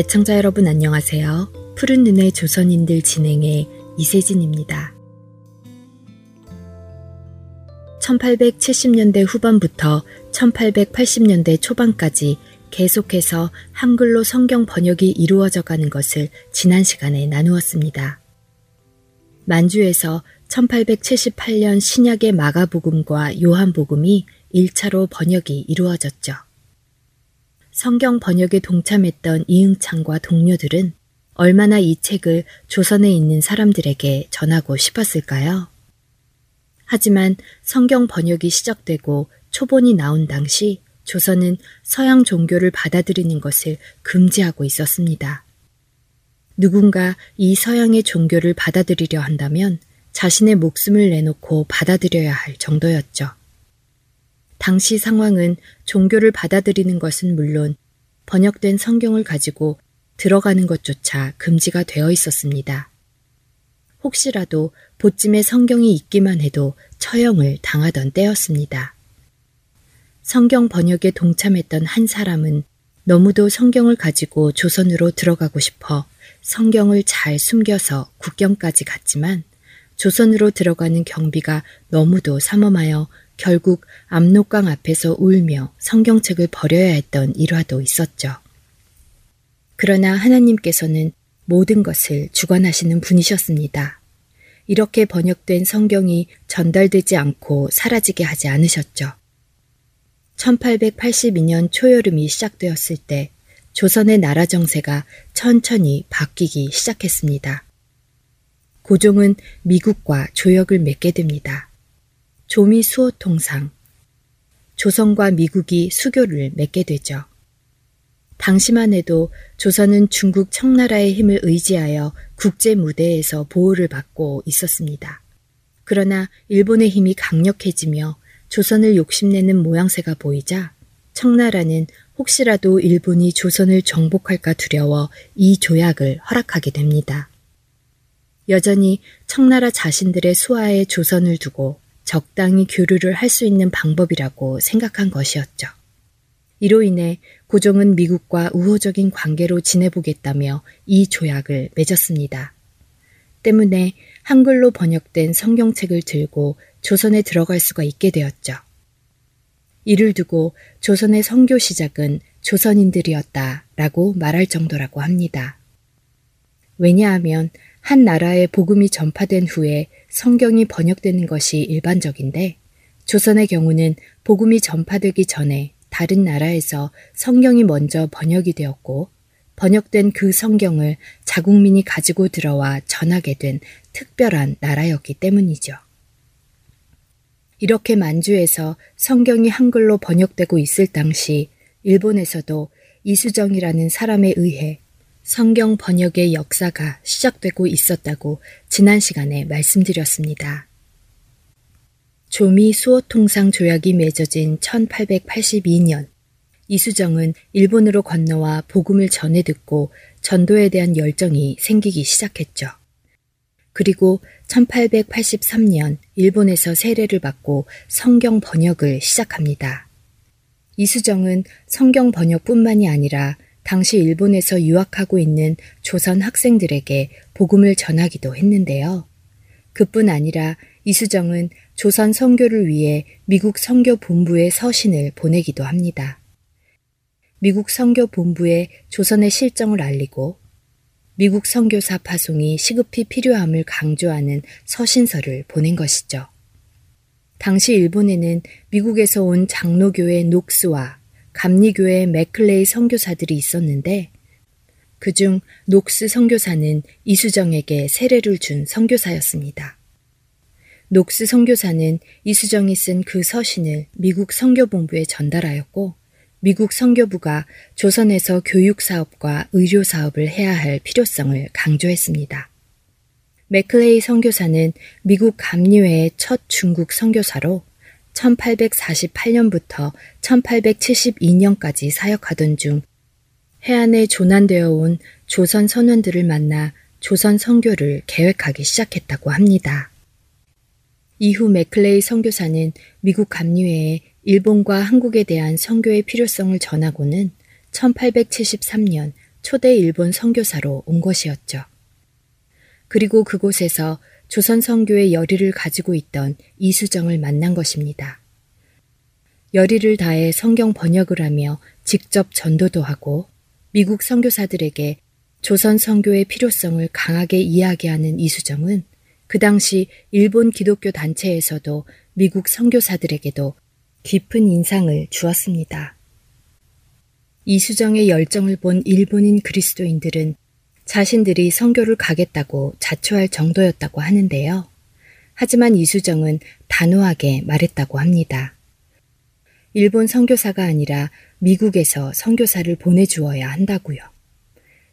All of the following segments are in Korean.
애청자 여러분 안녕하세요. 푸른 눈의 조선인들 진행의 이세진입니다. 1870년대 후반부터 1880년대 초반까지 계속해서 한글로 성경 번역이 이루어져 가는 것을 지난 시간에 나누었습니다. 만주에서 1878년 신약의 마가복음과 요한복음이 1차로 번역이 이루어졌죠. 성경 번역에 동참했던 이응창과 동료들은 얼마나 이 책을 조선에 있는 사람들에게 전하고 싶었을까요? 하지만 성경 번역이 시작되고 초본이 나온 당시 조선은 서양 종교를 받아들이는 것을 금지하고 있었습니다. 누군가 이 서양의 종교를 받아들이려 한다면 자신의 목숨을 내놓고 받아들여야 할 정도였죠. 당시 상황은 종교를 받아들이는 것은 물론 번역된 성경을 가지고 들어가는 것조차 금지가 되어 있었습니다. 혹시라도 보찜에 성경이 있기만 해도 처형을 당하던 때였습니다. 성경 번역에 동참했던 한 사람은 너무도 성경을 가지고 조선으로 들어가고 싶어 성경을 잘 숨겨서 국경까지 갔지만 조선으로 들어가는 경비가 너무도 삼엄하여 결국 압록강 앞에서 울며 성경책을 버려야 했던 일화도 있었죠. 그러나 하나님께서는 모든 것을 주관하시는 분이셨습니다. 이렇게 번역된 성경이 전달되지 않고 사라지게 하지 않으셨죠. 1882년 초여름이 시작되었을 때 조선의 나라 정세가 천천히 바뀌기 시작했습니다. 고종은 미국과 조약을 맺게 됩니다. 조미 수호 통상 조선과 미국이 수교를 맺게 되죠. 당시만 해도 조선은 중국 청나라의 힘을 의지하여 국제 무대에서 보호를 받고 있었습니다. 그러나 일본의 힘이 강력해지며 조선을 욕심내는 모양새가 보이자 청나라는 혹시라도 일본이 조선을 정복할까 두려워 이 조약을 허락하게 됩니다. 여전히 청나라 자신들의 수하에 조선을 두고 적당히 교류를 할 수 있는 방법이라고 생각한 것이었죠. 이로 인해 고종은 미국과 우호적인 관계로 지내보겠다며 이 조약을 맺었습니다. 때문에 한글로 번역된 성경책을 들고 조선에 들어갈 수가 있게 되었죠. 이를 두고 조선의 성교 시작은 조선인들이었다 라고 말할 정도라고 합니다. 왜냐하면 한 나라에 복음이 전파된 후에 성경이 번역되는 것이 일반적인데 조선의 경우는 복음이 전파되기 전에 다른 나라에서 성경이 먼저 번역이 되었고 번역된 그 성경을 자국민이 가지고 들어와 전하게 된 특별한 나라였기 때문이죠. 이렇게 만주에서 성경이 한글로 번역되고 있을 당시 일본에서도 이수정이라는 사람에 의해 성경 번역의 역사가 시작되고 있었다고 지난 시간에 말씀드렸습니다. 조미 수호 통상 조약이 맺어진 1882년 이수정은 일본으로 건너와 복음을 전해 듣고 전도에 대한 열정이 생기기 시작했죠. 그리고 1883년 일본에서 세례를 받고 성경 번역을 시작합니다. 이수정은 성경 번역뿐만이 아니라 당시 일본에서 유학하고 있는 조선 학생들에게 복음을 전하기도 했는데요. 그뿐 아니라 이수정은 조선 선교를 위해 미국 선교 본부에 서신을 보내기도 합니다. 미국 선교 본부에 조선의 실정을 알리고 미국 선교사 파송이 시급히 필요함을 강조하는 서신서를 보낸 것이죠. 당시 일본에는 미국에서 온 장로교회 녹스와 감리교회 맥클레이 선교사들이 있었는데 그중 녹스 선교사는 이수정에게 세례를 준 선교사였습니다. 녹스 선교사는 이수정이 쓴 그 서신을 미국 선교본부에 전달하였고 미국 선교부가 조선에서 교육 사업과 의료 사업을 해야 할 필요성을 강조했습니다. 맥클레이 선교사는 미국 감리회의 첫 중국 선교사로 1848년부터 1872년까지 사역하던 중 해안에 조난되어 온 조선 선원들을 만나 조선 선교를 계획하기 시작했다고 합니다. 이후 맥클레이 선교사는 미국 감리회에 일본과 한국에 대한 선교의 필요성을 전하고는 1873년 초대 일본 선교사로 온 것이었죠. 그리고 그곳에서 조선 선교의 열의를 가지고 있던 이수정을 만난 것입니다. 열의를 다해 성경 번역을 하며 직접 전도도 하고 미국 선교사들에게 조선 선교의 필요성을 강하게 이야기하는 이수정은 그 당시 일본 기독교 단체에서도 미국 선교사들에게도 깊은 인상을 주었습니다. 이수정의 열정을 본 일본인 그리스도인들은 자신들이 선교를 가겠다고 자초할 정도였다고 하는데요. 하지만 이수정은 단호하게 말했다고 합니다. 일본 선교사가 아니라 미국에서 선교사를 보내주어야 한다고요.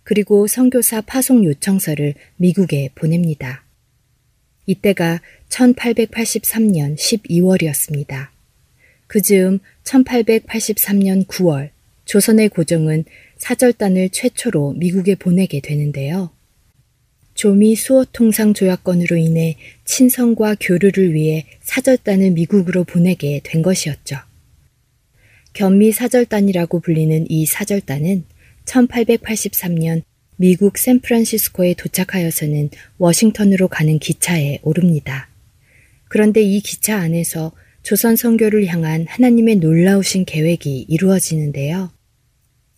그리고 선교사 파송 요청서를 미국에 보냅니다. 이때가 1883년 12월이었습니다. 그 즈음 1883년 9월 조선의 고종은 사절단을 최초로 미국에 보내게 되는데요. 조미 수어통상 조약권으로 인해 친성과 교류를 위해 사절단을 미국으로 보내게 된 것이었죠. 견미 사절단이라고 불리는 이 사절단은 1883년 미국 샌프란시스코에 도착하여서는 워싱턴으로 가는 기차에 오릅니다. 그런데 이 기차 안에서 조선 선교를 향한 하나님의 놀라우신 계획이 이루어지는데요.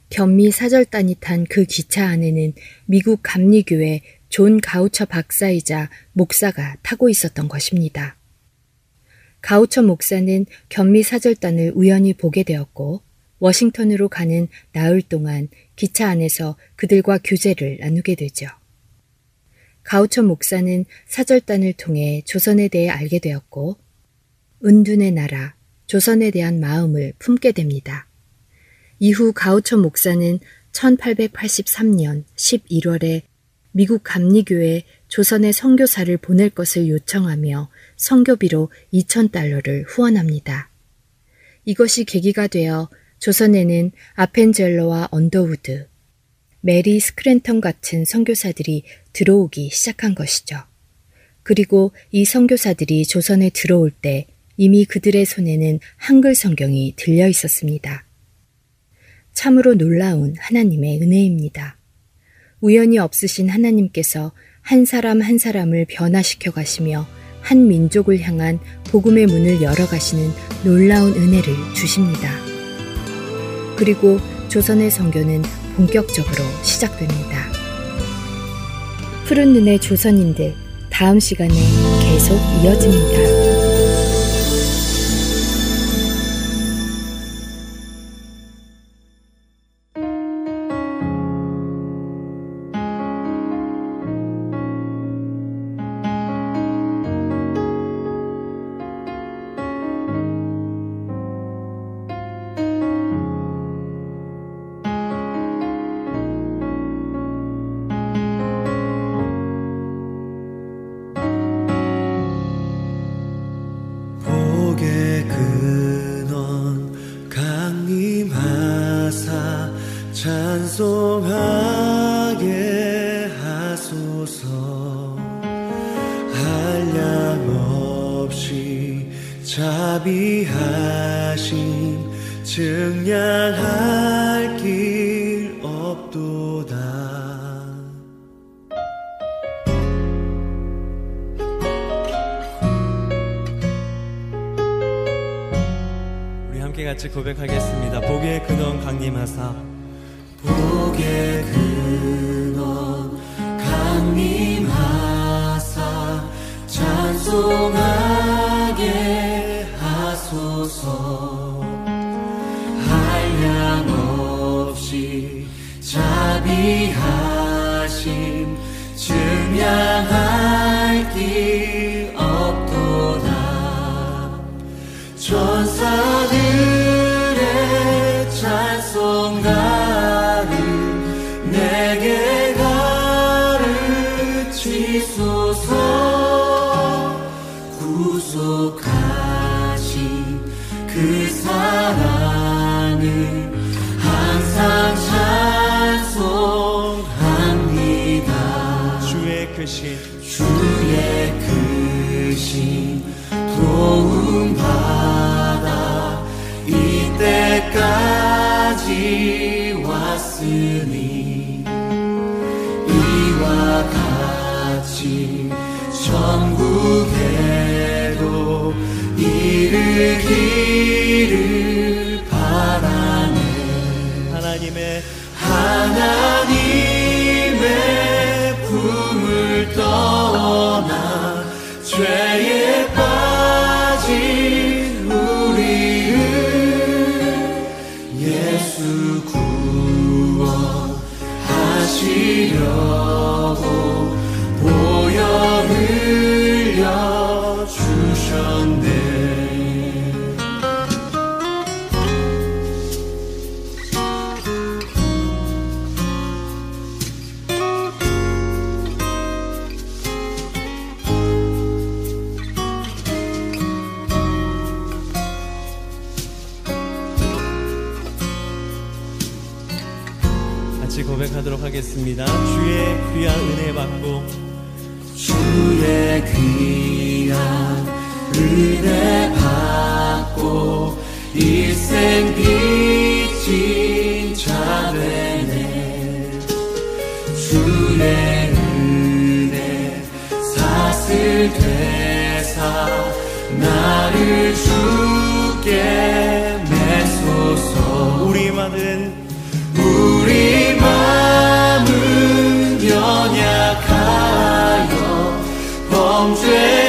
견미 사절단이 탄 그 기차 안에는 미국 감리교회 존 가우처 박사이자 목사가 타고 있었던 것입니다. 가우처 목사는 견미 사절단을 우연히 보게 되었고 워싱턴으로 가는 나흘 동안 기차 안에서 그들과 교제를 나누게 되죠. 가우처 목사는 사절단을 통해 조선에 대해 알게 되었고 은둔의 나라 조선에 대한 마음을 품게 됩니다. 이후 가우처 목사는 1883년 11월에 미국 감리교회 조선의 선교사를 보낼 것을 요청하며 선교비로 2,000달러를 후원합니다. 이것이 계기가 되어 조선에는 아펜젤러와 언더우드, 메리 스크랜턴 같은 선교사들이 들어오기 시작한 것이죠. 그리고 이 선교사들이 조선에 들어올 때 이미 그들의 손에는 한글 성경이 들려 있었습니다. 참으로 놀라운 하나님의 은혜입니다. 우연이 없으신 하나님께서 한 사람 한 사람을 변화시켜 가시며 한 민족을 향한 복음의 문을 열어 가시는 놀라운 은혜를 주십니다. 그리고 조선의 선교는 본격적으로 시작됩니다. 푸른 눈의 조선인들 다음 시간에 계속 이어집니다. 찬송하게 하소서 한량 떠나 죄에 빠진 우리를 예수 구원하시려 고백하도록 하겠습니다. 주의 귀한 은혜 받고 주의 귀한 은혜 받고 일생 빚진 자 되네 주의 은혜 사슬 되사 나를 주께 범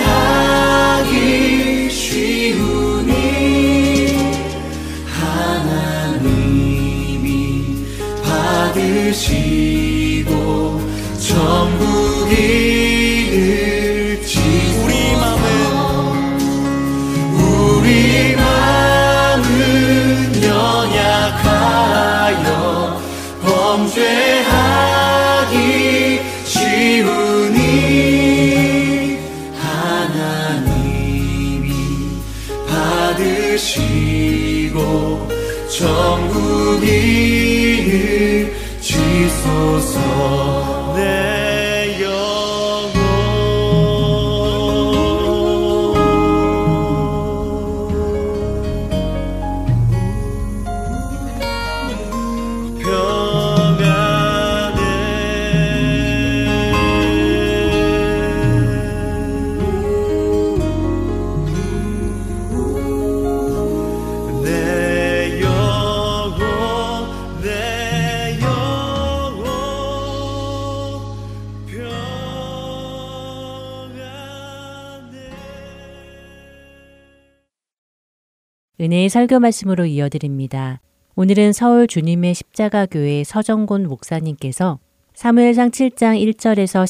은혜의 설교 말씀으로 이어드립니다. 오늘은 서울 주님의 십자가 교회 서정곤 목사님께서 사무엘상 7장 1절에서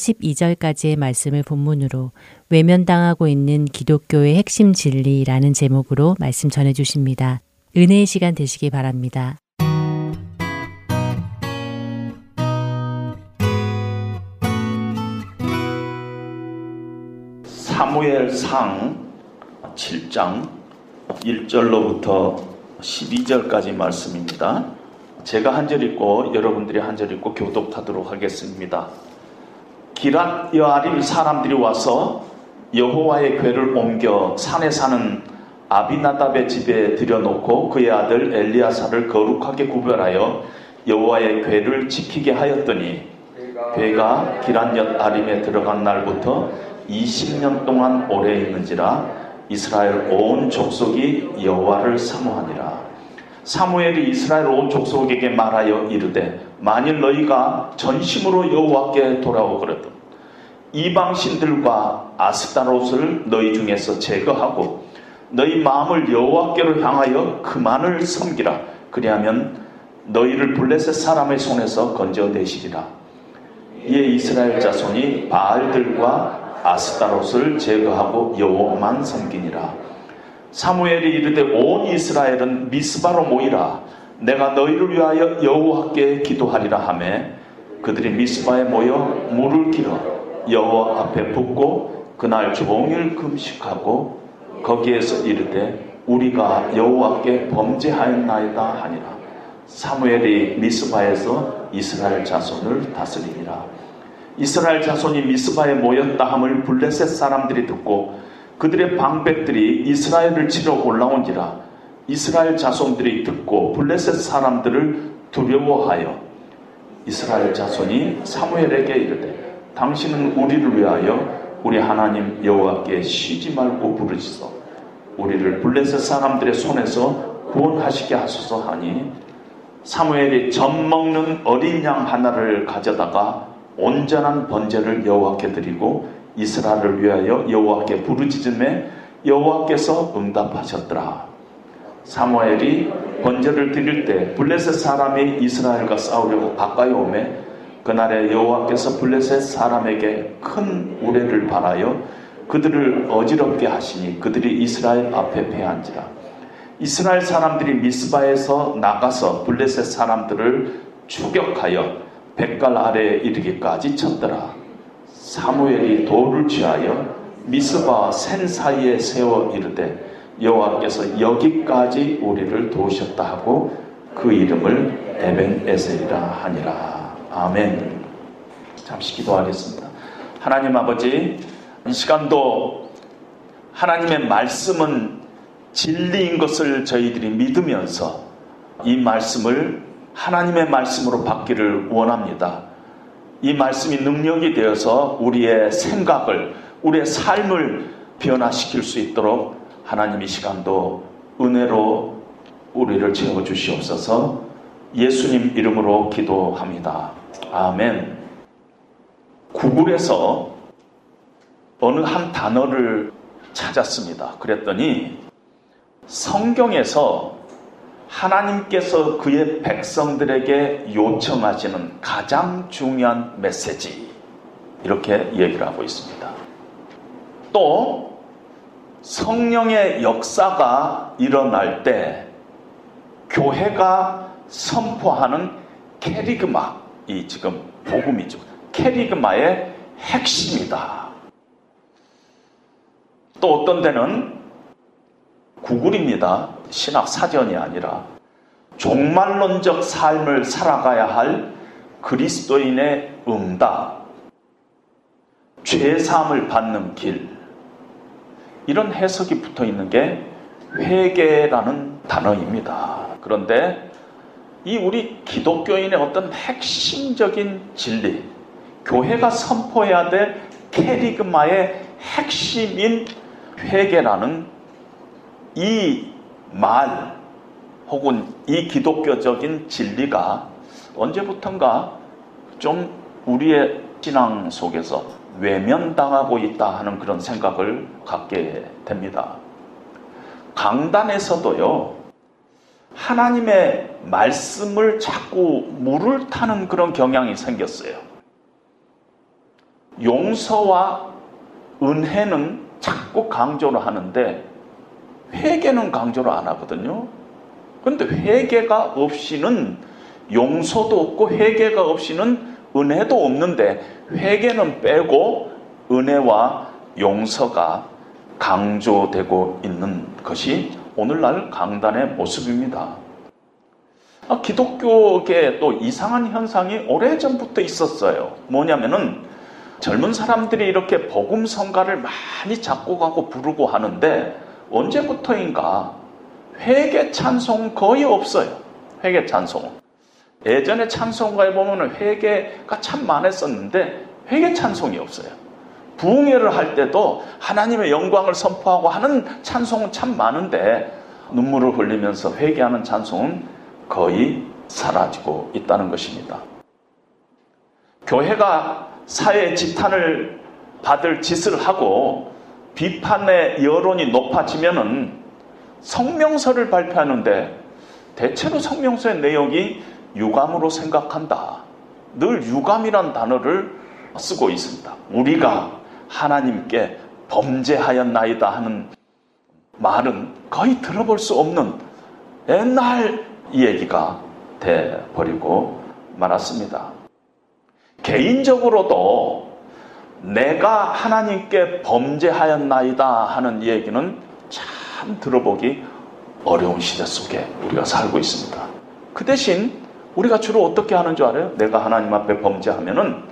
12절까지의 말씀을 본문으로 외면당하고 있는 기독교의 핵심 진리라는 제목으로 말씀 전해 주십니다. 은혜의 시간 되시기 바랍니다. 사무엘상 7장 1절로부터 12절까지 말씀입니다. 제가 한 절 읽고 여러분들이 한 절 읽고 교독하도록 하겠습니다. 기랏 여아림 사람들이 와서 여호와의 궤를 옮겨 산에 사는 아비나답의 집에 들여놓고 그의 아들 엘리야사를 거룩하게 구별하여 여호와의 궤를 지키게 하였더니 궤가 기란엿 아림에 들어간 날부터 20년 동안 오래 있는지라 이스라엘 온 족속이 여호와를 사모하니라. 사무엘이 이스라엘 온 족속에게 말하여 이르되 만일 너희가 전심으로 여호와께 돌아오거든 이방 신들과 아스타롯을 너희 중에서 제거하고 너희 마음을 여호와께로 향하여 그만을 섬기라. 그리하면 너희를 블레셋 사람의 손에서 건져내시리라. 이에 이스라엘 자손이 바알들과 아스타롯을 제거하고 여호와만 섬기니라. 사무엘이 이르되 온 이스라엘은 미스바로 모이라. 내가 너희를 위하여 여호와께 기도하리라 하매 그들이 미스바에 모여 물을 길어 여호와 앞에 붓고 그날 종일 금식하고 거기에서 이르되 우리가 여호와께 범죄하였나이다 하니라. 사무엘이 미스바에서 이스라엘 자손을 다스리니라. 이스라엘 자손이 미스바에 모였다 함을 블레셋 사람들이 듣고 그들의 방백들이 이스라엘을 치러 올라온지라. 이스라엘 자손들이 듣고 블레셋 사람들을 두려워하여 이스라엘 자손이 사무엘에게 이르되 당신은 우리를 위하여 우리 하나님 여호와께 쉬지 말고 부르시소 우리를 블레셋 사람들의 손에서 구원하시게 하소서 하니 사무엘이 젖 먹는 어린 양 하나를 가져다가 온전한 번제를 여호와께 드리고 이스라엘을 위하여 여호와께 부르짖음에 여호와께서 응답하셨더라. 사무엘이 번제를 드릴 때 블레셋 사람이 이스라엘과 싸우려고 가까이 오매 그날에 여호와께서 블레셋 사람에게 큰 우레를 바라여 그들을 어지럽게 하시니 그들이 이스라엘 앞에 패한지라. 이스라엘 사람들이 미스바에서 나가서 블레셋 사람들을 추격하여 백갈 아래에 이르기까지 쳤더라. 사무엘이 돌을 취하여 미스바 센 사이에 세워 이르되 여호와께서 여기까지 우리를 도우셨다 하고 그 이름을 에벤 에셀이라 하니라. 아멘. 잠시 기도하겠습니다. 하나님 아버지, 이 시간도 하나님의 말씀은 진리인 것을 저희들이 믿으면서 이 말씀을 하나님의 말씀으로 받기를 원합니다. 이 말씀이 능력이 되어서 우리의 생각을, 우리의 삶을 변화시킬 수 있도록 하나님 이 시간도 은혜로 우리를 채워주시옵소서 예수님 이름으로 기도합니다. 아멘. 구글에서 어느 한 단어를 찾았습니다. 그랬더니 성경에서 하나님께서 그의 백성들에게 요청하시는 가장 중요한 메시지 이렇게 얘기를 하고 있습니다. 또 성령의 역사가 일어날 때 교회가 선포하는 캐리그마 이 지금 복음이죠. 캐리그마의 핵심이다. 또 어떤 데는 구글입니다. 신학 사전이 아니라 종말론적 삶을 살아가야 할 그리스도인의 응답, 죄사함을 받는 길, 이런 해석이 붙어 있는 게 회개라는 단어입니다. 그런데 이 우리 기독교인의 어떤 핵심적인 진리, 교회가 선포해야 될 캐리그마의 핵심인 회개라는 이 말 혹은 이 기독교적인 진리가 언제부턴가 좀 우리의 신앙 속에서 외면당하고 있다 하는 그런 생각을 갖게 됩니다. 강단에서도요, 하나님의 말씀을 자꾸 물을 타는 그런 경향이 생겼어요. 용서와 은혜는 자꾸 강조를 하는데 회개는 강조를 안 하거든요. 그런데 회개가 없이는 용서도 없고 회개가 없이는 은혜도 없는데 회개는 빼고 은혜와 용서가 강조되고 있는 것이 오늘날 강단의 모습입니다. 아, 기독교계 또 이상한 현상이 오래전부터 있었어요. 뭐냐면은 젊은 사람들이 이렇게 복음 성가를 많이 작곡하고 부르고 하는데 언제부터인가 회개 찬송 거의 없어요. 회개 찬송. 예전에 찬송가에 보면 회개가 참 많았었는데 회개 찬송이 없어요. 부흥회를 할 때도 하나님의 영광을 선포하고 하는 찬송은 참 많은데 눈물을 흘리면서 회개하는 찬송은 거의 사라지고 있다는 것입니다. 교회가 사회 지탄을 받을 짓을 하고 비판의 여론이 높아지면은 성명서를 발표하는데 대체로 성명서의 내용이 유감으로 생각한다. 늘 유감이란 단어를 쓰고 있습니다. 우리가 하나님께 범죄하였나이다 하는 말은 거의 들어볼 수 없는 옛날 얘기가 돼 버리고 말았습니다. 개인적으로도 내가 하나님께 범죄하였나이다 하는 얘기는 참 들어보기 어려운 시대 속에 우리가 살고 있습니다. 그 대신 우리가 주로 어떻게 하는 줄 알아요? 내가 하나님 앞에 범죄하면은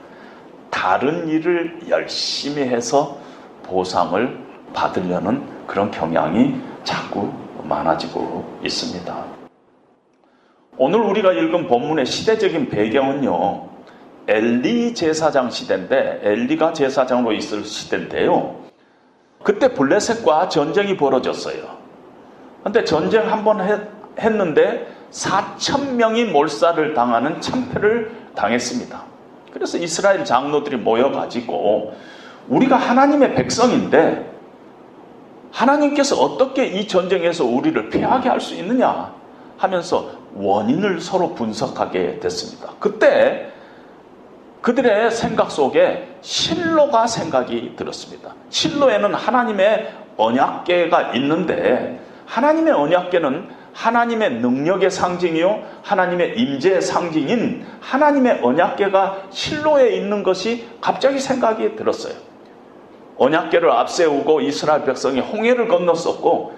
다른 일을 열심히 해서 보상을 받으려는 그런 경향이 자꾸 많아지고 있습니다. 오늘 우리가 읽은 본문의 시대적인 배경은요, 엘리 제사장 시대인데, 엘리가 제사장으로 있을 시대인데요. 그때 블레셋과 전쟁이 벌어졌어요. 근데 전쟁 한 번 했는데 4천 명이 몰살을 당하는 참패를 당했습니다. 그래서 이스라엘 장로들이 모여가지고 우리가 하나님의 백성인데 하나님께서 어떻게 이 전쟁에서 우리를 피하게 할 수 있느냐 하면서 원인을 서로 분석하게 됐습니다. 그때 그들의 생각 속에 실로가 생각이 들었습니다. 실로에는 하나님의 언약계가 있는데 하나님의 언약계는 하나님의 능력의 상징이요 하나님의 임재의 상징인 하나님의 언약계가 실로에 있는 것이 갑자기 생각이 들었어요. 언약계를 앞세우고 이스라엘 백성이 홍해를 건넜었고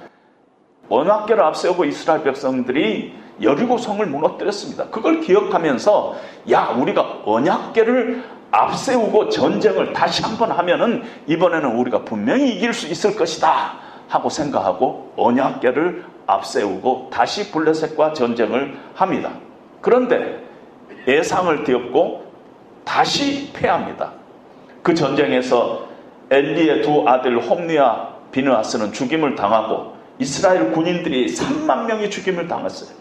언약계를 앞세우고 이스라엘 백성들이 여리고성을 무너뜨렸습니다. 그걸 기억하면서 야 우리가 언약계를 앞세우고 전쟁을 다시 한번 하면은 이번에는 우리가 분명히 이길 수 있을 것이다 하고 생각하고 언약계를 앞세우고 다시 블레셋과 전쟁을 합니다. 그런데 예상을 뒤엎고 다시 패합니다. 그 전쟁에서 엘리의 두 아들 홈리와 비느아스는 죽임을 당하고 이스라엘 군인들이 3만 명이 죽임을 당했어요.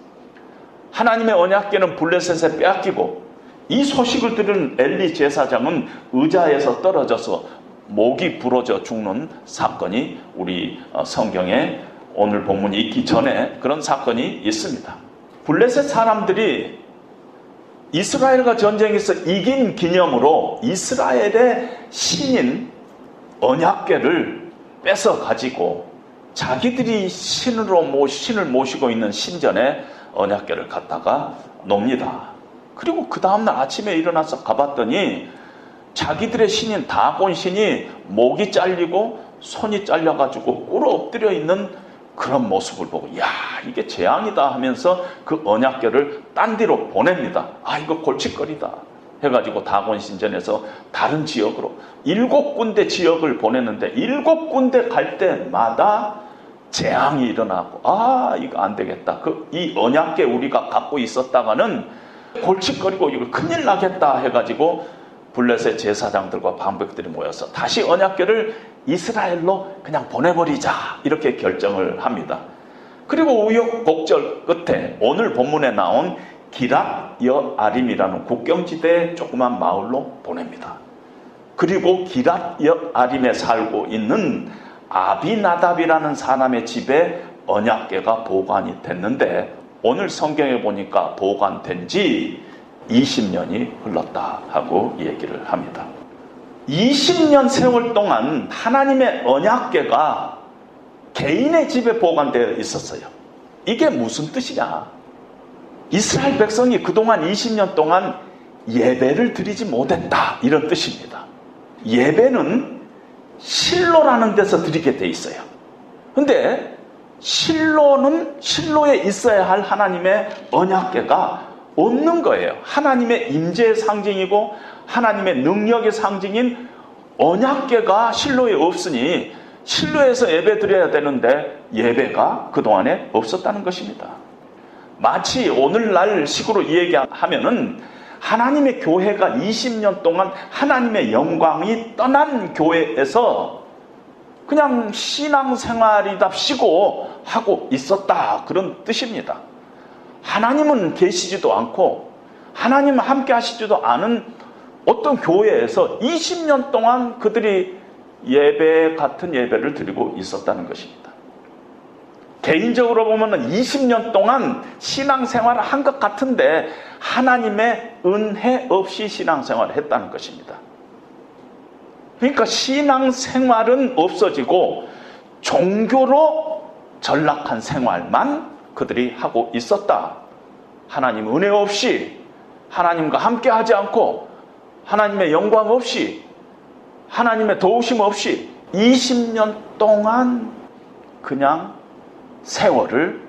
하나님의 언약계는 블레셋에 빼앗기고 이 소식을 들은 엘리 제사장은 의자에서 떨어져서 목이 부러져 죽는 사건이 우리 어, 성경에 오늘 본문이 있기 전에 그런 사건이 있습니다. 블레셋 사람들이 이스라엘과 전쟁에서 이긴 기념으로 이스라엘의 신인 언약궤를 뺏어 가지고 자기들이 신으로 모 신을 모시고 있는 신전에 언약궤를 갖다가 놉니다. 그리고 그 다음날 아침에 일어나서 가봤더니 자기들의 신인 다곤 신이 목이 잘리고 손이 잘려가지고 꿇어 엎드려 있는 그런 모습을 보고 야 이게 재앙이다 하면서 그 언약궤를 딴 데로 보냅니다. 아 이거 골칫거리다 해가지고 다곤 신전에서 다른 지역으로 일곱 군데 지역을 보냈는데 일곱 군데 갈 때마다 재앙이 일어나고 아 이거 안 되겠다. 그 이 언약궤 우리가 갖고 있었다가는 골칫거리고 이거 큰일 나겠다 해가지고 블레셋 제사장들과 방백들이 모여서 다시 언약궤를 이스라엘로 그냥 보내버리자 이렇게 결정을 합니다. 그리고 우여곡절 끝에 오늘 본문에 나온 기랏 여 아림이라는 국경지대 조그만 마을로 보냅니다. 그리고 기랏 여 아림에 살고 있는 아비나답이라는 사람의 집에 언약궤가 보관이 됐는데 오늘 성경에 보니까 보관된 지 20년이 흘렀다 하고 얘기를 합니다. 20년 세월 동안 하나님의 언약궤가 개인의 집에 보관되어 있었어요. 이게 무슨 뜻이냐? 이스라엘 백성이 그동안 20년 동안 예배를 드리지 못했다. 이런 뜻입니다. 예배는 실로라는 데서 드리게 돼 있어요. 근데 실로는 실로에 있어야 할 하나님의 언약궤가 없는 거예요. 하나님의 임재의 상징이고 하나님의 능력의 상징인 언약계가 실로에 없으니 실로에서 예배 드려야 되는데 예배가 그동안에 없었다는 것입니다. 마치 오늘날 식으로 이야기하면은 하나님의 교회가 20년 동안 하나님의 영광이 떠난 교회에서 그냥 신앙생활이답시고 하고 있었다. 그런 뜻입니다. 하나님은 계시지도 않고 하나님 함께 하시지도 않은 어떤 교회에서 20년 동안 그들이 예배 같은 예배를 드리고 있었다는 것입니다. 개인적으로 보면은 20년 동안 신앙생활을 한 것 같은데 하나님의 은혜 없이 신앙생활을 했다는 것입니다. 그러니까 신앙생활은 없어지고 종교로 전락한 생활만 그들이 하고 있었다. 하나님 은혜 없이 하나님과 함께 하지 않고 하나님의 영광 없이 하나님의 도우심 없이 20년 동안 그냥 세월을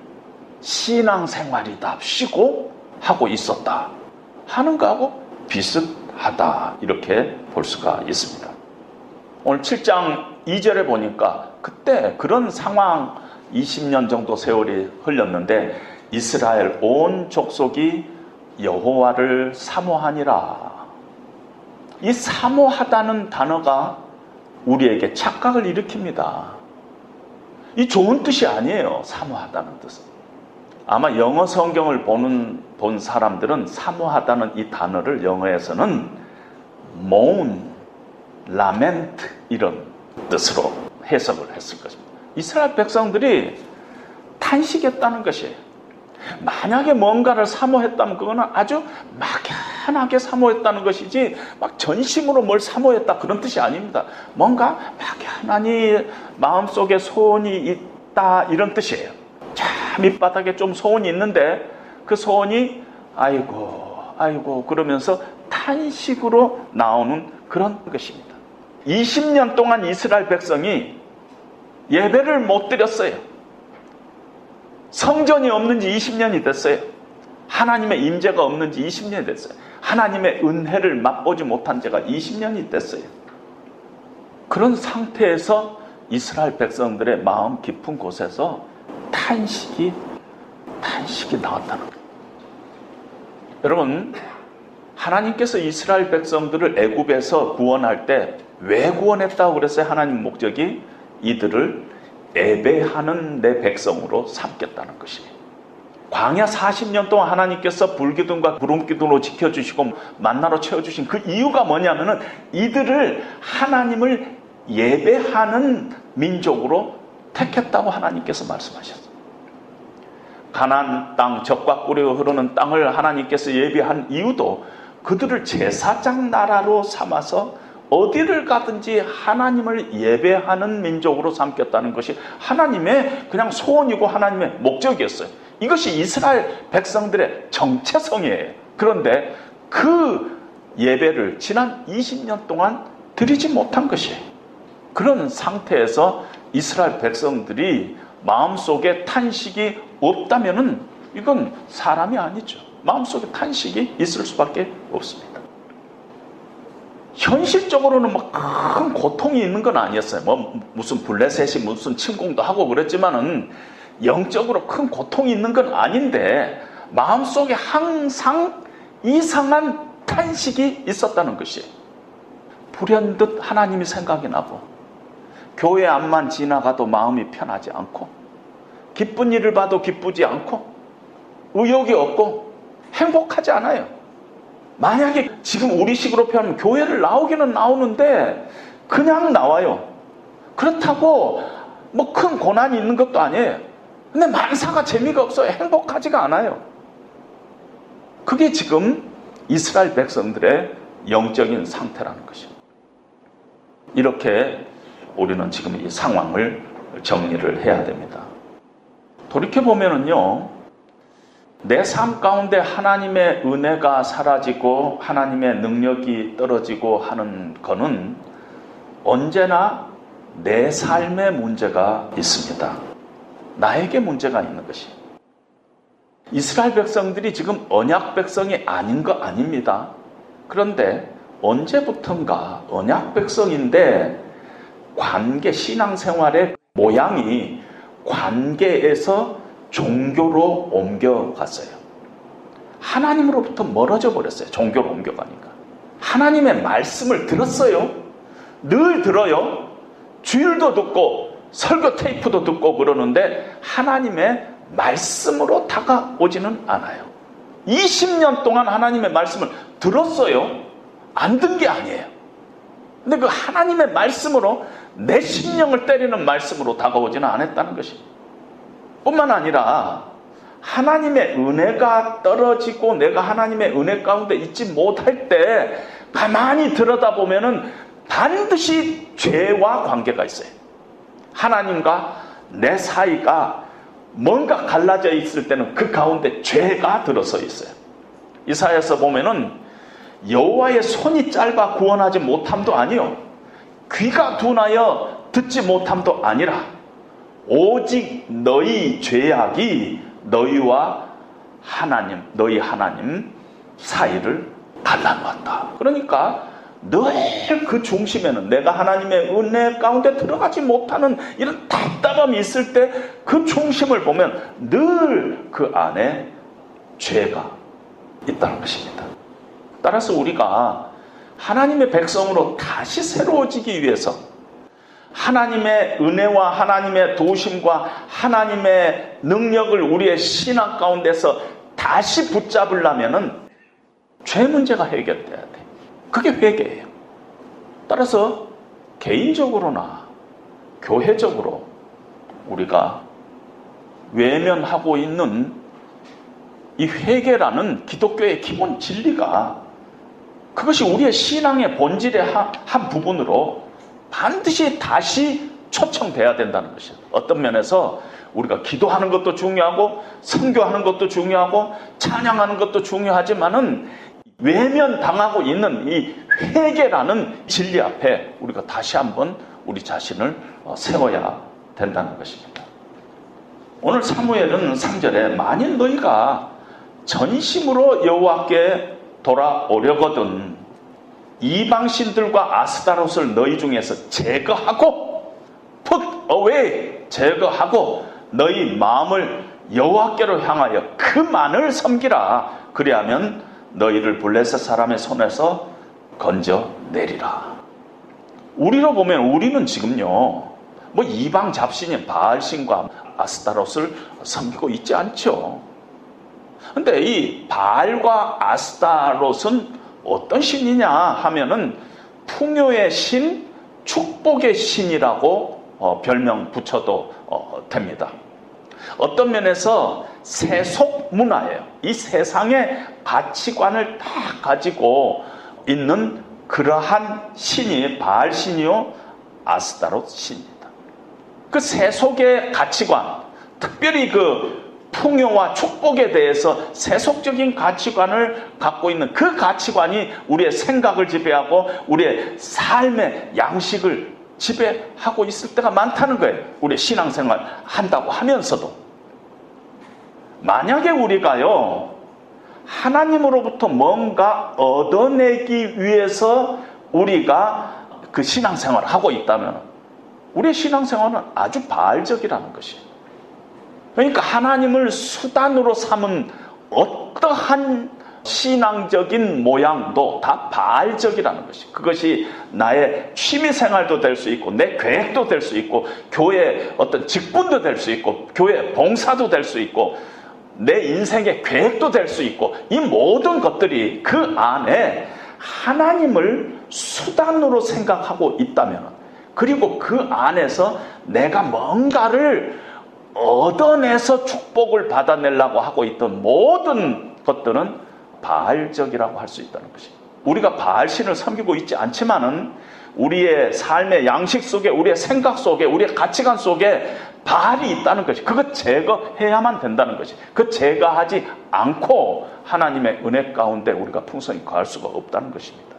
신앙생활이답시고 하고 있었다 하는 거하고 비슷하다 이렇게 볼 수가 있습니다. 오늘 7장 2절에 보니까 그때 그런 상황 20년 정도 세월이 흘렸는데 이스라엘 온 족속이 여호와를 사모하니라. 이 사모하다는 단어가 우리에게 착각을 일으킵니다. 이 좋은 뜻이 아니에요. 사모하다는 뜻은. 아마 영어 성경을 보는 본 사람들은 사모하다는 이 단어를 영어에서는 moan, lament 이런 뜻으로 해석을 했을 것입니다. 이스라엘 백성들이 탄식했다는 것이에요. 만약에 뭔가를 사모했다면 그거는 아주 막연하게 사모했다는 것이지 막 전심으로 뭘 사모했다 그런 뜻이 아닙니다. 뭔가 막연하니 마음속에 소원이 있다 이런 뜻이에요. 참 밑바닥에 좀 소원이 있는데 그 소원이 아이고 아이고 그러면서 탄식으로 나오는 그런 것입니다. 20년 동안 이스라엘 백성이 예배를 못 드렸어요. 성전이 없는 지 20년이 됐어요. 하나님의 임재가 없는 지 20년이 됐어요. 하나님의 은혜를 맛보지 못한 지가 20년이 됐어요. 그런 상태에서 이스라엘 백성들의 마음 깊은 곳에서 탄식이 탄식이 나왔다는 거예요. 여러분 하나님께서 이스라엘 백성들을 애굽에서 구원할 때 왜 구원했다고 그랬어요? 하나님 목적이 이들을 예배하는 내 백성으로 삼겠다는 것이에요. 광야 40년 동안 하나님께서 불기둥과 구름기둥으로 지켜주시고 만나로 채워주신 그 이유가 뭐냐면은 이들을 하나님을 예배하는 민족으로 택했다고 하나님께서 말씀하셨어요. 가난 땅, 적과 꿀이 흐르는 땅을 하나님께서 예비한 이유도 그들을 제사장 나라로 삼아서 어디를 가든지 하나님을 예배하는 민족으로 삼겠다는 것이 하나님의 그냥 소원이고 하나님의 목적이었어요. 이것이 이스라엘 백성들의 정체성이에요. 그런데 그 예배를 지난 20년 동안 드리지 못한 것이에요. 그런 상태에서 이스라엘 백성들이 마음속에 탄식이 없다면 은 이건 사람이 아니죠. 마음속에 탄식이 있을 수밖에 없습니다. 현실적으로는 막 큰 고통이 있는 건 아니었어요. 뭐 무슨 블레셋이 무슨 침공도 하고 그랬지만은 영적으로 큰 고통이 있는 건 아닌데 마음속에 항상 이상한 탄식이 있었다는 것이에요. 불현듯 하나님이 생각이 나고 교회 앞만 지나가도 마음이 편하지 않고 기쁜 일을 봐도 기쁘지 않고 의욕이 없고 행복하지 않아요. 만약에 지금 우리식으로 표현하면 교회를 나오기는 나오는데 그냥 나와요. 그렇다고 뭐 큰 고난이 있는 것도 아니에요. 근데 만사가 재미가 없어요. 행복하지가 않아요. 그게 지금 이스라엘 백성들의 영적인 상태라는 것이죠. 이렇게 우리는 지금 이 상황을 정리를 해야 됩니다. 돌이켜보면은요, 내 삶 가운데 하나님의 은혜가 사라지고 하나님의 능력이 떨어지고 하는 것은 언제나 내 삶의 문제가 있습니다. 나에게 문제가 있는 것이. 이스라엘 백성들이 지금 언약 백성이 아닌 거 아닙니다. 그런데 언제부턴가 언약 백성인데 관계, 신앙생활의 모양이 관계에서 종교로 옮겨갔어요. 하나님으로부터 멀어져 버렸어요. 종교로 옮겨가니까. 하나님의 말씀을 들었어요. 늘 들어요. 주일도 듣고 설교 테이프도 듣고 그러는데 하나님의 말씀으로 다가오지는 않아요. 20년 동안 하나님의 말씀을 들었어요. 안 든 게 아니에요. 근데 그 하나님의 말씀으로 내 심령을 때리는 말씀으로 다가오지는 않았다는 것이. 뿐만 아니라 하나님의 은혜가 떨어지고 내가 하나님의 은혜 가운데 있지 못할 때 가만히 들여다보면은 반드시 죄와 관계가 있어요. 하나님과 내 사이가 뭔가 갈라져 있을 때는 그 가운데 죄가 들어서 있어요. 이사야서 보면은 여호와의 손이 짧아 구원하지 못함도 아니요 귀가 둔하여 듣지 못함도 아니라 오직 너희 죄악이 너희와 하나님 너희 하나님 사이를 갈라놓았다. 그러니까 늘 그 중심에는 내가 하나님의 은혜 가운데 들어가지 못하는 이런 답답함이 있을 때 그 중심을 보면 늘 그 안에 죄가 있다는 것입니다. 따라서 우리가 하나님의 백성으로 다시 새로워지기 위해서 하나님의 은혜와 하나님의 도심과 하나님의 능력을 우리의 신앙 가운데서 다시 붙잡으려면은 죄 문제가 해결돼야 돼. 그게 회개예요. 따라서 개인적으로나 교회적으로 우리가 외면하고 있는 이 회개라는 기독교의 기본 진리가 그것이 우리의 신앙의 본질의 한 부분으로 반드시 다시 초청돼야 된다는 것이에요. 어떤 면에서 우리가 기도하는 것도 중요하고 선교하는 것도 중요하고 찬양하는 것도 중요하지만은 외면 당하고 있는 이 회개라는 진리 앞에 우리가 다시 한번 우리 자신을 어, 세워야 된다는 것입니다. 오늘 사무엘은 3절에 만일 너희가 전심으로 여호와께 돌아오려거든 이방신들과 아스타롯을 너희 중에서 제거하고 put away 제거하고 너희 마음을 여호와께로 향하여 그만을 섬기라 그리하면 너희를 블레셋 사람의 손에서 건져 내리라. 우리로 보면 우리는 지금요 뭐 이방 잡신인 바알신과 아스타롯을 섬기고 있지 않죠. 근데 이 바알과 아스타롯은 어떤 신이냐 하면은 풍요의 신, 축복의 신이라고 어, 별명 붙여도 어, 됩니다. 어떤 면에서 세속 문화예요. 이 세상의 가치관을 다 가지고 있는 그러한 신이 바알 신이요 아스타롯 신입니다. 그 세속의 가치관, 특별히 그 풍요와 축복에 대해서 세속적인 가치관을 갖고 있는 그 가치관이 우리의 생각을 지배하고 우리의 삶의 양식을 지배하고 있을 때가 많다는 거예요. 우리 신앙생활 한다고 하면서도. 만약에 우리가요, 하나님으로부터 뭔가 얻어내기 위해서 우리가 그 신앙생활을 하고 있다면 우리의 신앙생활은 아주 바알적이라는 것이에요. 그러니까 하나님을 수단으로 삼은 어떠한 신앙적인 모양도 다 바알적이라는 것이 그것이 나의 취미 생활도 될 수 있고 내 계획도 될 수 있고 교회 어떤 직분도 될 수 있고 교회 봉사도 될 수 있고 내 인생의 계획도 될 수 있고 이 모든 것들이 그 안에 하나님을 수단으로 생각하고 있다면 그리고 그 안에서 내가 뭔가를 얻어내서 축복을 받아내려고 하고 있던 모든 것들은 바알적이라고 할 수 있다는 것입니다. 우리가 바알신을 섬기고 있지 않지만은 우리의 삶의 양식 속에 우리의 생각 속에 우리의 가치관 속에 바알이 있다는 것이 그것 제거해야만 된다는 것이 그 제거하지 않고 하나님의 은혜 가운데 우리가 풍성히 거할 수가 없다는 것입니다.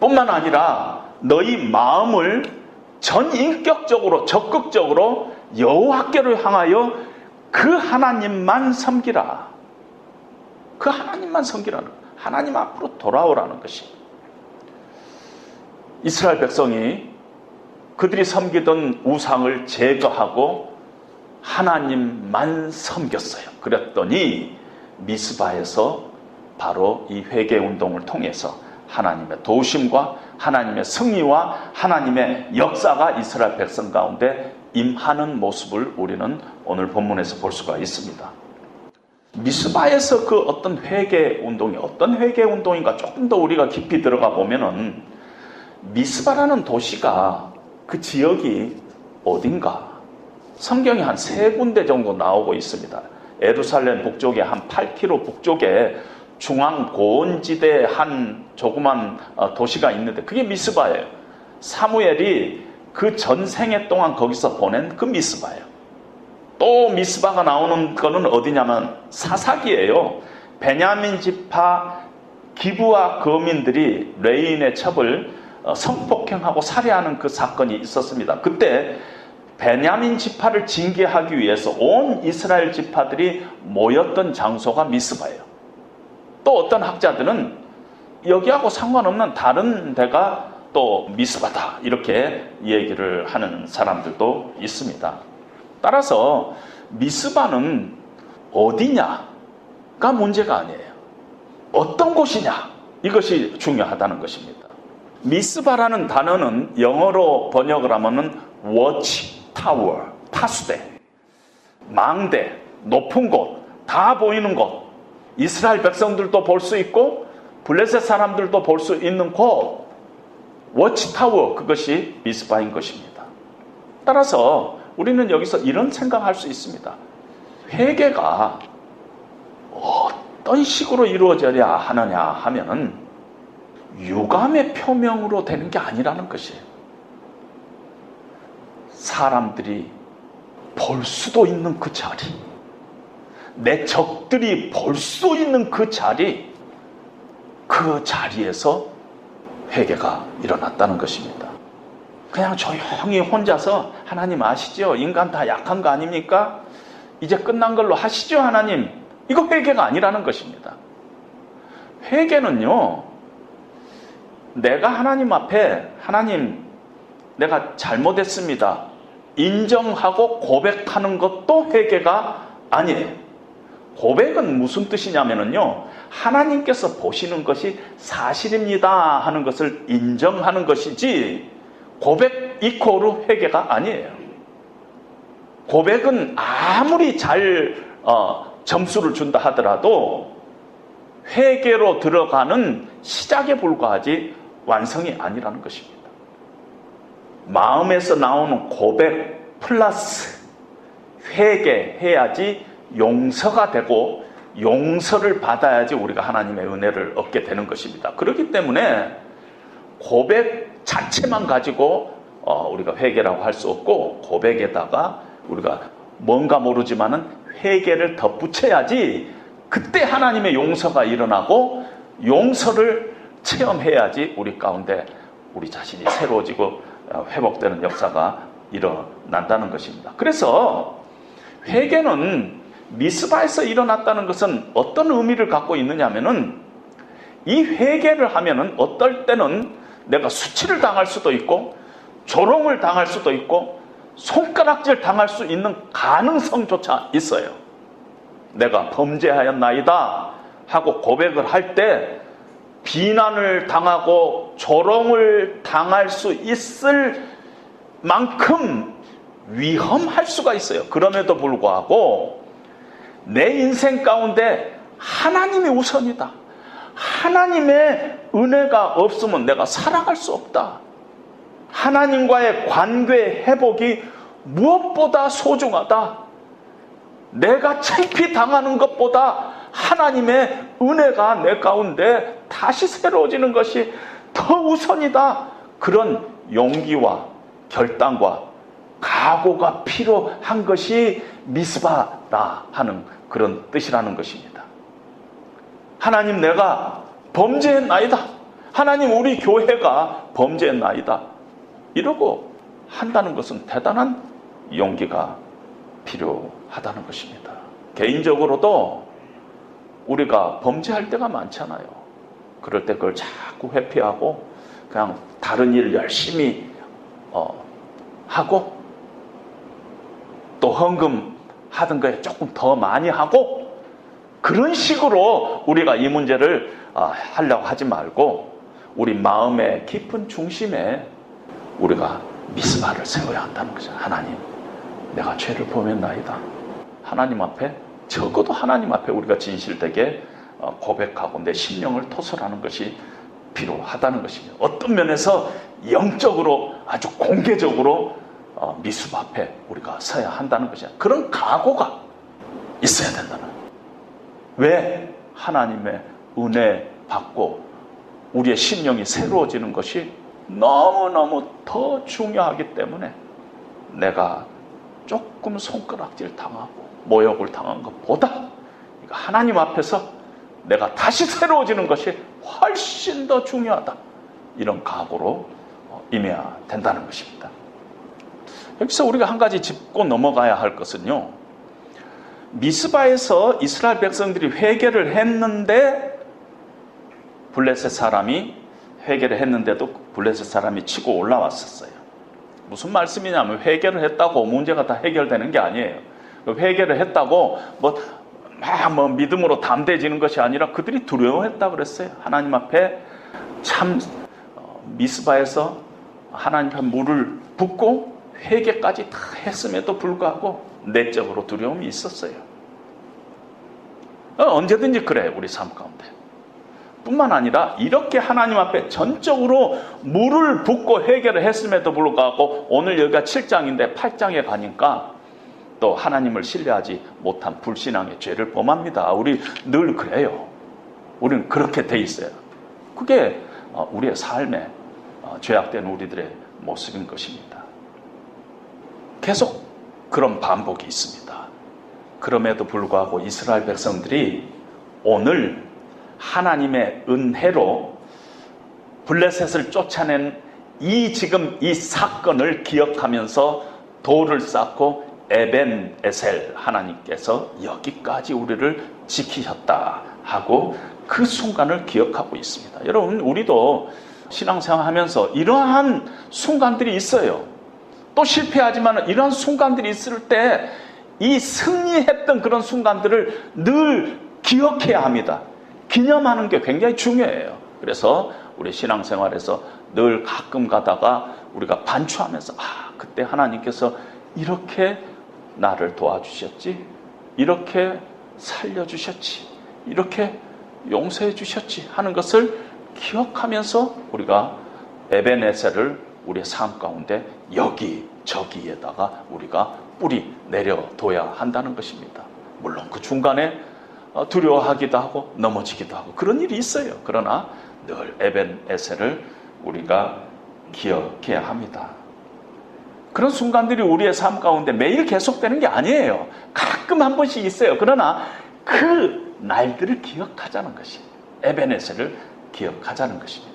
뿐만 아니라 너희 마음을 전인격적으로 적극적으로 여호와께로 향하여 그 하나님만 섬기라. 그 하나님만 섬기라는 하나님 앞으로 돌아오라는 것이 이스라엘 백성이 그들이 섬기던 우상을 제거하고 하나님만 섬겼어요. 그랬더니 미스바에서 바로 이 회개 운동을 통해서 하나님의 도심과 하나님의 승리와 하나님의 역사가 이스라엘 백성 가운데 임하는 모습을 우리는 오늘 본문에서 볼 수가 있습니다. 미스바에서 그 어떤 회개 운동이 어떤 회개 운동인가 조금 더 우리가 깊이 들어가 보면은 미스바라는 도시가 그 지역이 어딘가 성경이 한 세 군데 정도 나오고 있습니다. 에루살렘 북쪽에 한 8km 북쪽에 중앙 고원지대 한 조그만 어, 도시가 있는데 그게 미스바예요. 사무엘이 그 전생애 동안 거기서 보낸 그 미스바예요. 또 미스바가 나오는 거는 어디냐면 사사기예요. 베냐민 지파 기부와 거민들이 레인의 첩을 어, 성폭행하고 살해하는 그 사건이 있었습니다. 그때 베냐민 지파를 징계하기 위해서 온 이스라엘 지파들이 모였던 장소가 미스바예요. 또 어떤 학자들은 여기하고 상관없는 다른 데가 또 미스바다 이렇게 얘기를 하는 사람들도 있습니다. 따라서 미스바는 어디냐가 문제가 아니에요. 어떤 곳이냐 이것이 중요하다는 것입니다. 미스바라는 단어는 영어로 번역을 하면은 watch tower, 파수대, 망대, 높은 곳, 다 보이는 곳, 이스라엘 백성들도 볼 수 있고 블레셋 사람들도 볼 수 있는 곳, watchtower 그것이 미스바인 것입니다. 따라서 우리는 여기서 이런 생각할 수 있습니다. 회개가 어떤 식으로 이루어져야 하느냐 하면은 유감의 표명으로 되는 게 아니라는 것이에요. 사람들이 볼 수도 있는 그 자리, 내 적들이 볼 수 있는 그 자리, 그 자리에서 회개가 일어났다는 것입니다. 그냥 조용히 혼자서 하나님 아시죠? 인간 다 약한 거 아닙니까? 이제 끝난 걸로 하시죠, 하나님. 이거 회개가 아니라는 것입니다. 회개는요, 내가 하나님 앞에 하나님 내가 잘못했습니다. 인정하고 고백하는 것도 회개가 아니에요. 고백은 무슨 뜻이냐면요. 하나님께서 보시는 것이 사실입니다 하는 것을 인정하는 것이지 고백 이코로 회개가 아니에요. 고백은 아무리 잘 어, 점수를 준다 하더라도 회개로 들어가는 시작에 불과하지 완성이 아니라는 것입니다. 마음에서 나오는 고백 플러스 회개해야지 용서가 되고 용서를 받아야지 우리가 하나님의 은혜를 얻게 되는 것입니다. 그렇기 때문에 고백 자체만 가지고 어, 우리가 회개라고 할 수 없고 고백에다가 우리가 뭔가 모르지만은 회개를 덧붙여야지 그때 하나님의 용서가 일어나고 용서를 체험해야지 우리 가운데 우리 자신이 새로워지고 어, 회복되는 역사가 일어난다는 것입니다. 그래서 회개는 미스바에서 일어났다는 것은 어떤 의미를 갖고 있느냐면은 이 회개를 하면은 어떨 때는 내가 수치를 당할 수도 있고 조롱을 당할 수도 있고 손가락질 당할 수 있는 가능성조차 있어요. 내가 범죄하였나이다 하고 고백을 할 때 비난을 당하고 조롱을 당할 수 있을 만큼 위험할 수가 있어요. 그럼에도 불구하고 내 인생 가운데 하나님이 우선이다. 하나님의 은혜가 없으면 내가 살아갈 수 없다. 하나님과의 관계 회복이 무엇보다 소중하다. 내가 창피 당하는 것보다 하나님의 은혜가 내 가운데 다시 새로워지는 것이 더 우선이다. 그런 용기와 결단과 각오가 필요한 것이 미스바 라 하는 그런 뜻이라는 것입니다. 하나님 내가 범죄했나이다. 하나님 우리 교회가 범죄했나이다. 이러고 한다는 것은 대단한 용기가 필요하다는 것입니다. 개인적으로도 우리가 범죄할 때가 많잖아요. 그럴 때 그걸 자꾸 회피하고 그냥 다른 일 열심히 어, 하고 또 헌금 하던 거에 조금 더 많이 하고 그런 식으로 우리가 이 문제를 어, 하려고 하지 말고 우리 마음의 깊은 중심에 우리가 미스바를 세워야 한다는 거죠. 하나님, 내가 죄를 범했나이다. 하나님 앞에 적어도 하나님 앞에 우리가 진실되게 어, 고백하고 내 심령을 토설하는 것이 필요하다는 것입니다. 어떤 면에서 영적으로 아주 공개적으로 어, 미습 앞에 우리가 서야 한다는 것이야. 그런 각오가 있어야 된다는. 왜 하나님의 은혜 받고 우리의 심령이 새로워지는 것이 너무너무 더 중요하기 때문에 내가 조금 손가락질 당하고 모욕을 당한 것보다 하나님 앞에서 내가 다시 새로워지는 것이 훨씬 더 중요하다. 이런 각오로 어, 임해야 된다는 것입니다. 여기서 우리가 한 가지 짚고 넘어가야 할 것은요. 미스바에서 이스라엘 백성들이 회개를 했는데 블레셋 사람이 회개를 했는데도 블레셋 사람이 치고 올라왔었어요. 무슨 말씀이냐면 회개를 했다고 문제가 다 해결되는 게 아니에요. 회개를 했다고 뭐, 막 뭐 믿음으로 담대해지는 것이 아니라 그들이 두려워했다 그랬어요. 하나님 앞에 참 어, 미스바에서 하나님 앞에 물을 붓고 회개까지 다 했음에도 불구하고 내적으로 두려움이 있었어요. 어, 언제든지 그래 우리 삶 가운데. 뿐만 아니라 이렇게 하나님 앞에 전적으로 물을 붓고 해결을 했음에도 불구하고 오늘 여기가 7장인데 8장에 가니까 또 하나님을 신뢰하지 못한 불신앙의 죄를 범합니다. 우리 늘 그래요. 우리는 그렇게 돼 있어요. 그게 어, 우리의 삶에 어, 죄악된 우리들의 모습인 것입니다. 계속 그런 반복이 있습니다. 그럼에도 불구하고 이스라엘 백성들이 오늘 하나님의 은혜로 블레셋을 쫓아낸 이 지금 이 사건을 기억하면서 돌을 쌓고 에벤 에셀 하나님께서 여기까지 우리를 지키셨다 하고 그 순간을 기억하고 있습니다. 여러분 우리도 신앙생활 하면서 이러한 순간들이 있어요. 또 실패하지만 이러한 순간들이 있을 때 이 승리했던 그런 순간들을 늘 기억해야 합니다. 기념하는 게 굉장히 중요해요. 그래서 우리 신앙생활에서 늘 가끔 가다가 우리가 반추하면서 아 그때 하나님께서 이렇게 나를 도와주셨지 이렇게 살려주셨지 이렇게 용서해 주셨지 하는 것을 기억하면서 우리가 에베네셀을 우리의 삶 가운데 여기 저기에다가 우리가 뿌리 내려둬야 한다는 것입니다. 물론 그 중간에 어, 두려워하기도 하고 넘어지기도 하고 그런 일이 있어요. 그러나 늘 에벤에셀을 우리가 기억해야 합니다. 그런 순간들이 우리의 삶 가운데 매일 계속되는 게 아니에요. 가끔 한 번씩 있어요. 그러나 그 날들을 기억하자는 것이 에벤에셀을 기억하자는 것입니다.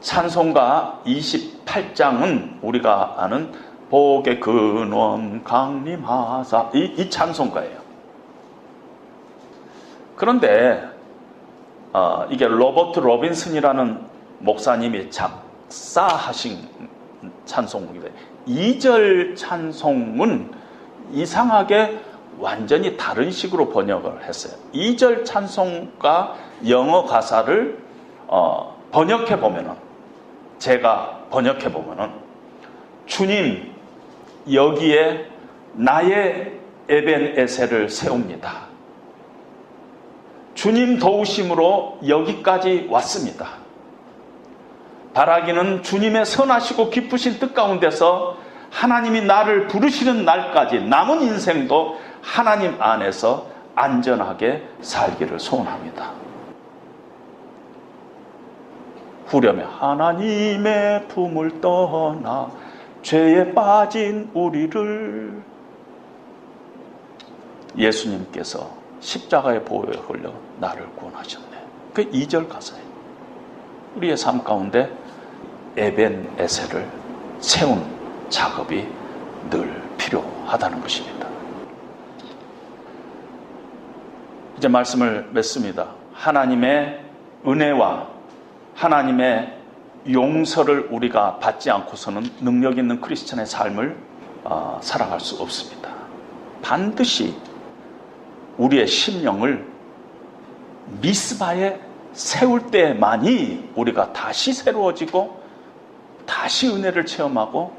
찬송가 28장은 우리가 아는 복의 근원 강림하사 이, 이 찬송가예요. 그런데 어, 이게 로버트 로빈슨이라는 목사님이 작사하신 찬송인데 2절 찬송은 이상하게 완전히 다른 식으로 번역을 했어요. 2절 찬송가 영어 가사를 어, 번역해 보면은 제가 번역해 보면은 주님 여기에 나의 에벤에셀을 세웁니다. 주님 도우심으로 여기까지 왔습니다. 바라기는 주님의 선하시고 기쁘신 뜻 가운데서 하나님이 나를 부르시는 날까지 남은 인생도 하나님 안에서 안전하게 살기를 소원합니다. 후렴에 하나님의 품을 떠나 죄에 빠진 우리를 예수님께서 십자가의 보호에 걸려 나를 구원하셨네. 그 2절 가사예요. 우리의 삶 가운데 에벤 에셀을 세운 작업이 늘 필요하다는 것입니다. 이제 말씀을 맺습니다. 하나님의 은혜와 하나님의 용서를 우리가 받지 않고서는 능력 있는 크리스천의 삶을 어, 살아갈 수 없습니다. 반드시 우리의 심령을 미스바에 세울 때만이 우리가 다시 새로워지고 다시 은혜를 체험하고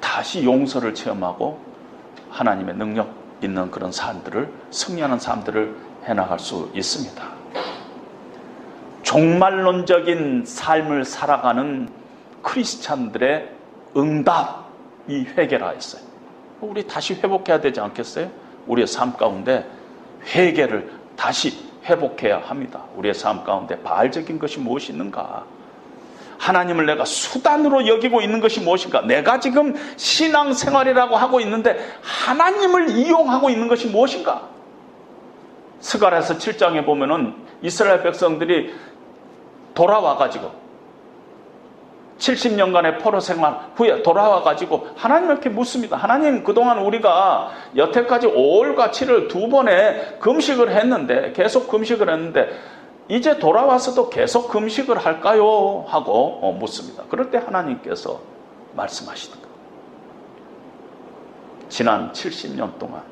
다시 용서를 체험하고 하나님의 능력 있는 그런 삶들을 승리하는 삶들을 해나갈 수 있습니다. 종말론적인 삶을 살아가는 크리스찬들의 응답이 회개라 했어요. 우리 다시 회복해야 되지 않겠어요? 우리의 삶 가운데 회개를 다시 회복해야 합니다. 우리의 삶 가운데 바알적인 것이 무엇이 있는가? 하나님을 내가 수단으로 여기고 있는 것이 무엇인가? 내가 지금 신앙생활이라고 하고 있는데 하나님을 이용하고 있는 것이 무엇인가? 스가랴서 7장에 보면은 이스라엘 백성들이 돌아와 가지고 70년간의 포로 생활 후에 돌아와 가지고 하나님께 묻습니다. 하나님 그동안 우리가 여태까지 5월과 7월 두 번의 금식을 했는데 계속 금식을 했는데 이제 돌아와서도 계속 금식을 할까요? 하고 어, 묻습니다. 그럴 때 하나님께서 말씀하시는 거 지난 70년 동안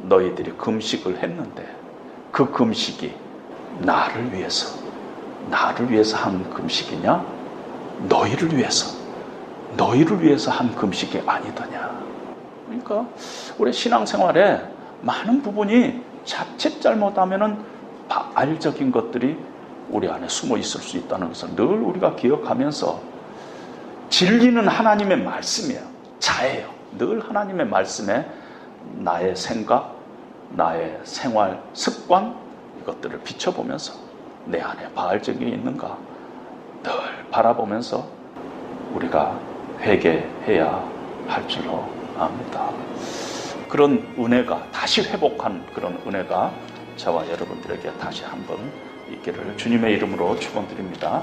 너희들이 금식을 했는데 그 금식이 나를 위해서 나를 위해서 한 금식이냐? 너희를 위해서 너희를 위해서 한 금식이 아니더냐. 그러니까 우리 신앙생활에 많은 부분이 자칫 잘못하면은 바알적인 것들이 우리 안에 숨어 있을 수 있다는 것을 늘 우리가 기억하면서 진리는 하나님의 말씀이에요. 자예요. 늘 하나님의 말씀에 나의 생각, 나의 생활 습관 이것들을 비춰보면서 내 안에 바알적인 게 있는가 늘 바라보면서 우리가 회개해야 할 줄로 압니다. 그런 은혜가 다시 회복한 그런 은혜가 저와 여러분들에게 다시 한번 있기를 주님의 이름으로 축원드립니다.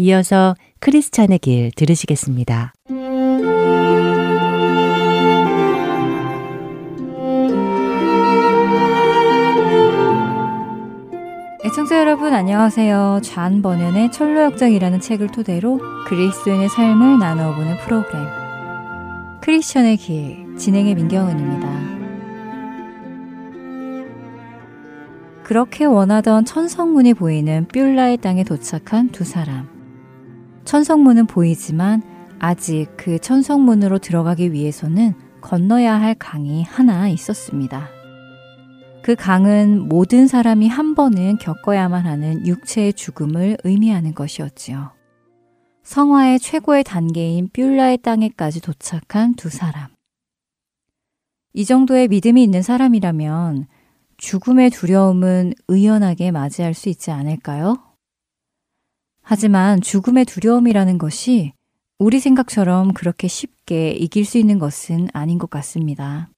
이어서 크리스찬의 길 들으시겠습니다. 애청자 여러분 안녕하세요. 좌안 번연의 철로역정이라는 책을 토대로 그리스도인의 삶을 나누어보는 프로그램 크리스천의 길 진행의 민경은입니다. 그렇게 원하던 천성문이 보이는 뷸라의 땅에 도착한 두 사람. 천성문은 보이지만 아직 그 천성문으로 들어가기 위해서는 건너야 할 강이 하나 있었습니다. 그 강은 모든 사람이 한 번은 겪어야만 하는 육체의 죽음을 의미하는 것이었지요. 성화의 최고의 단계인 뷸라의 땅에까지 도착한 두 사람. 이 정도의 믿음이 있는 사람이라면 죽음의 두려움은 의연하게 맞이할 수 있지 않을까요? 하지만 죽음의 두려움이라는 것이 우리 생각처럼 그렇게 쉽게 이길 수 있는 것은 아닌 것 같습니다.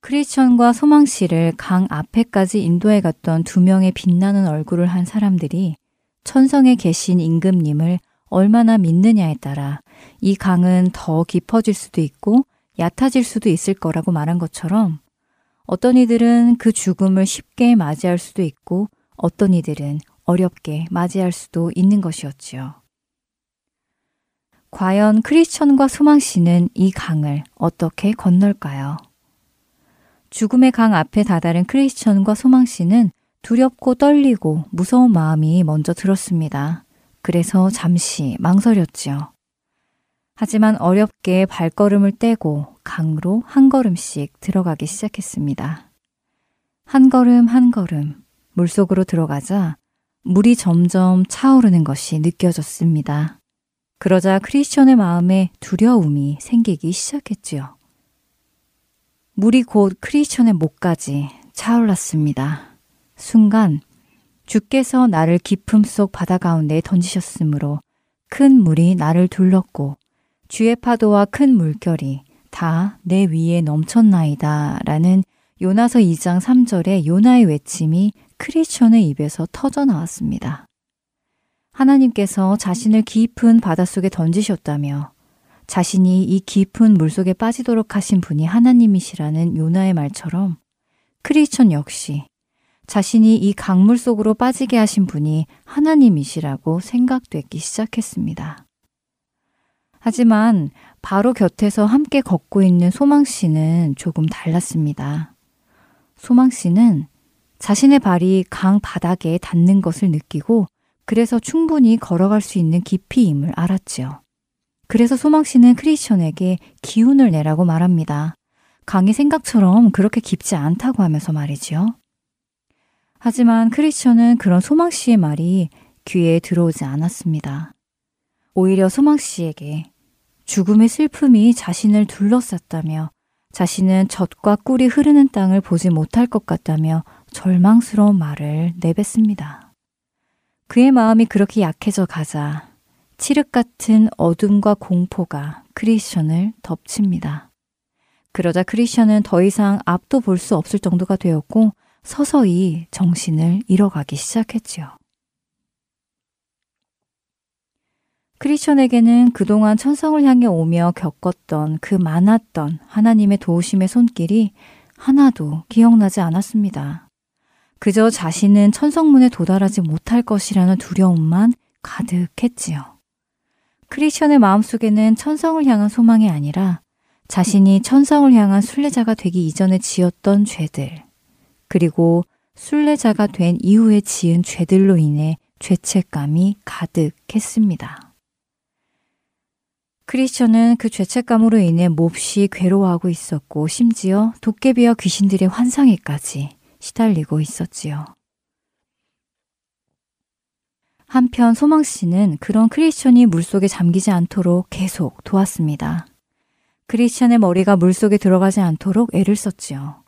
크리스천과 소망 씨를 강 앞에까지 인도해 갔던 두 명의 빛나는 얼굴을 한 사람들이 천성에 계신 임금님을 얼마나 믿느냐에 따라 이 강은 더 깊어질 수도 있고 얕아질 수도 있을 거라고 말한 것처럼 어떤 이들은 그 죽음을 쉽게 맞이할 수도 있고 어떤 이들은 어렵게 맞이할 수도 있는 것이었지요. 과연 크리스천과 소망 씨는 이 강을 어떻게 건널까요? 죽음의 강 앞에 다다른 크리스천과 소망 씨는 두렵고 떨리고 무서운 마음이 먼저 들었습니다. 그래서 잠시 망설였지요. 하지만 어렵게 발걸음을 떼고 강으로 한 걸음씩 들어가기 시작했습니다. 한 걸음 한 걸음 물속으로 들어가자 물이 점점 차오르는 것이 느껴졌습니다. 그러자 크리스천의 마음에 두려움이 생기기 시작했지요. 물이 곧 크리스천의 목까지 차올랐습니다. 순간 주께서 나를 깊음 속 바다 가운데 던지셨으므로 큰 물이 나를 둘렀고 주의 파도와 큰 물결이 다 내 위에 넘쳤나이다 라는 요나서 2장 3절의 요나의 외침이 크리스천의 입에서 터져 나왔습니다. 하나님께서 자신을 깊은 바닷속에 던지셨다며 자신이 이 깊은 물속에 빠지도록 하신 분이 하나님이시라는 요나의 말처럼 크리스천 역시 자신이 이 강물 속으로 빠지게 하신 분이 하나님이시라고 생각되기 시작했습니다. 하지만 바로 곁에서 함께 걷고 있는 소망 씨는 조금 달랐습니다. 소망 씨는 자신의 발이 강 바닥에 닿는 것을 느끼고 그래서 충분히 걸어갈 수 있는 깊이임을 알았지요. 그래서 소망 씨는 크리스천에게 기운을 내라고 말합니다. 강이 생각처럼 그렇게 깊지 않다고 하면서 말이지요. 하지만 크리스천은 그런 소망 씨의 말이 귀에 들어오지 않았습니다. 오히려 소망 씨에게 죽음의 슬픔이 자신을 둘러쌌다며 자신은 젖과 꿀이 흐르는 땅을 보지 못할 것 같다며 절망스러운 말을 내뱉습니다. 그의 마음이 그렇게 약해져 가자 칠흑 같은 어둠과 공포가 크리스천을 덮칩니다. 그러자 크리스천은 더 이상 앞도 볼 수 없을 정도가 되었고 서서히 정신을 잃어가기 시작했지요. 크리스천에게는 그동안 천성을 향해 오며 겪었던 그 많았던 하나님의 도우심의 손길이 하나도 기억나지 않았습니다. 그저 자신은 천성문에 도달하지 못할 것이라는 두려움만 가득했지요. 크리스천의 마음속에는 천성을 향한 소망이 아니라 자신이 천성을 향한 순례자가 되기 이전에 지었던 죄들, 그리고 순례자가 된 이후에 지은 죄들로 인해 죄책감이 가득했습니다. 크리스천은 그 죄책감으로 인해 몹시 괴로워하고 있었고 심지어 도깨비와 귀신들의 환상에까지 시달리고 있었지요. 한편 소망 씨는 그런 크리스천이 물속에 잠기지 않도록 계속 도왔습니다. 크리스천의 머리가 물속에 들어가지 않도록 애를 썼지요.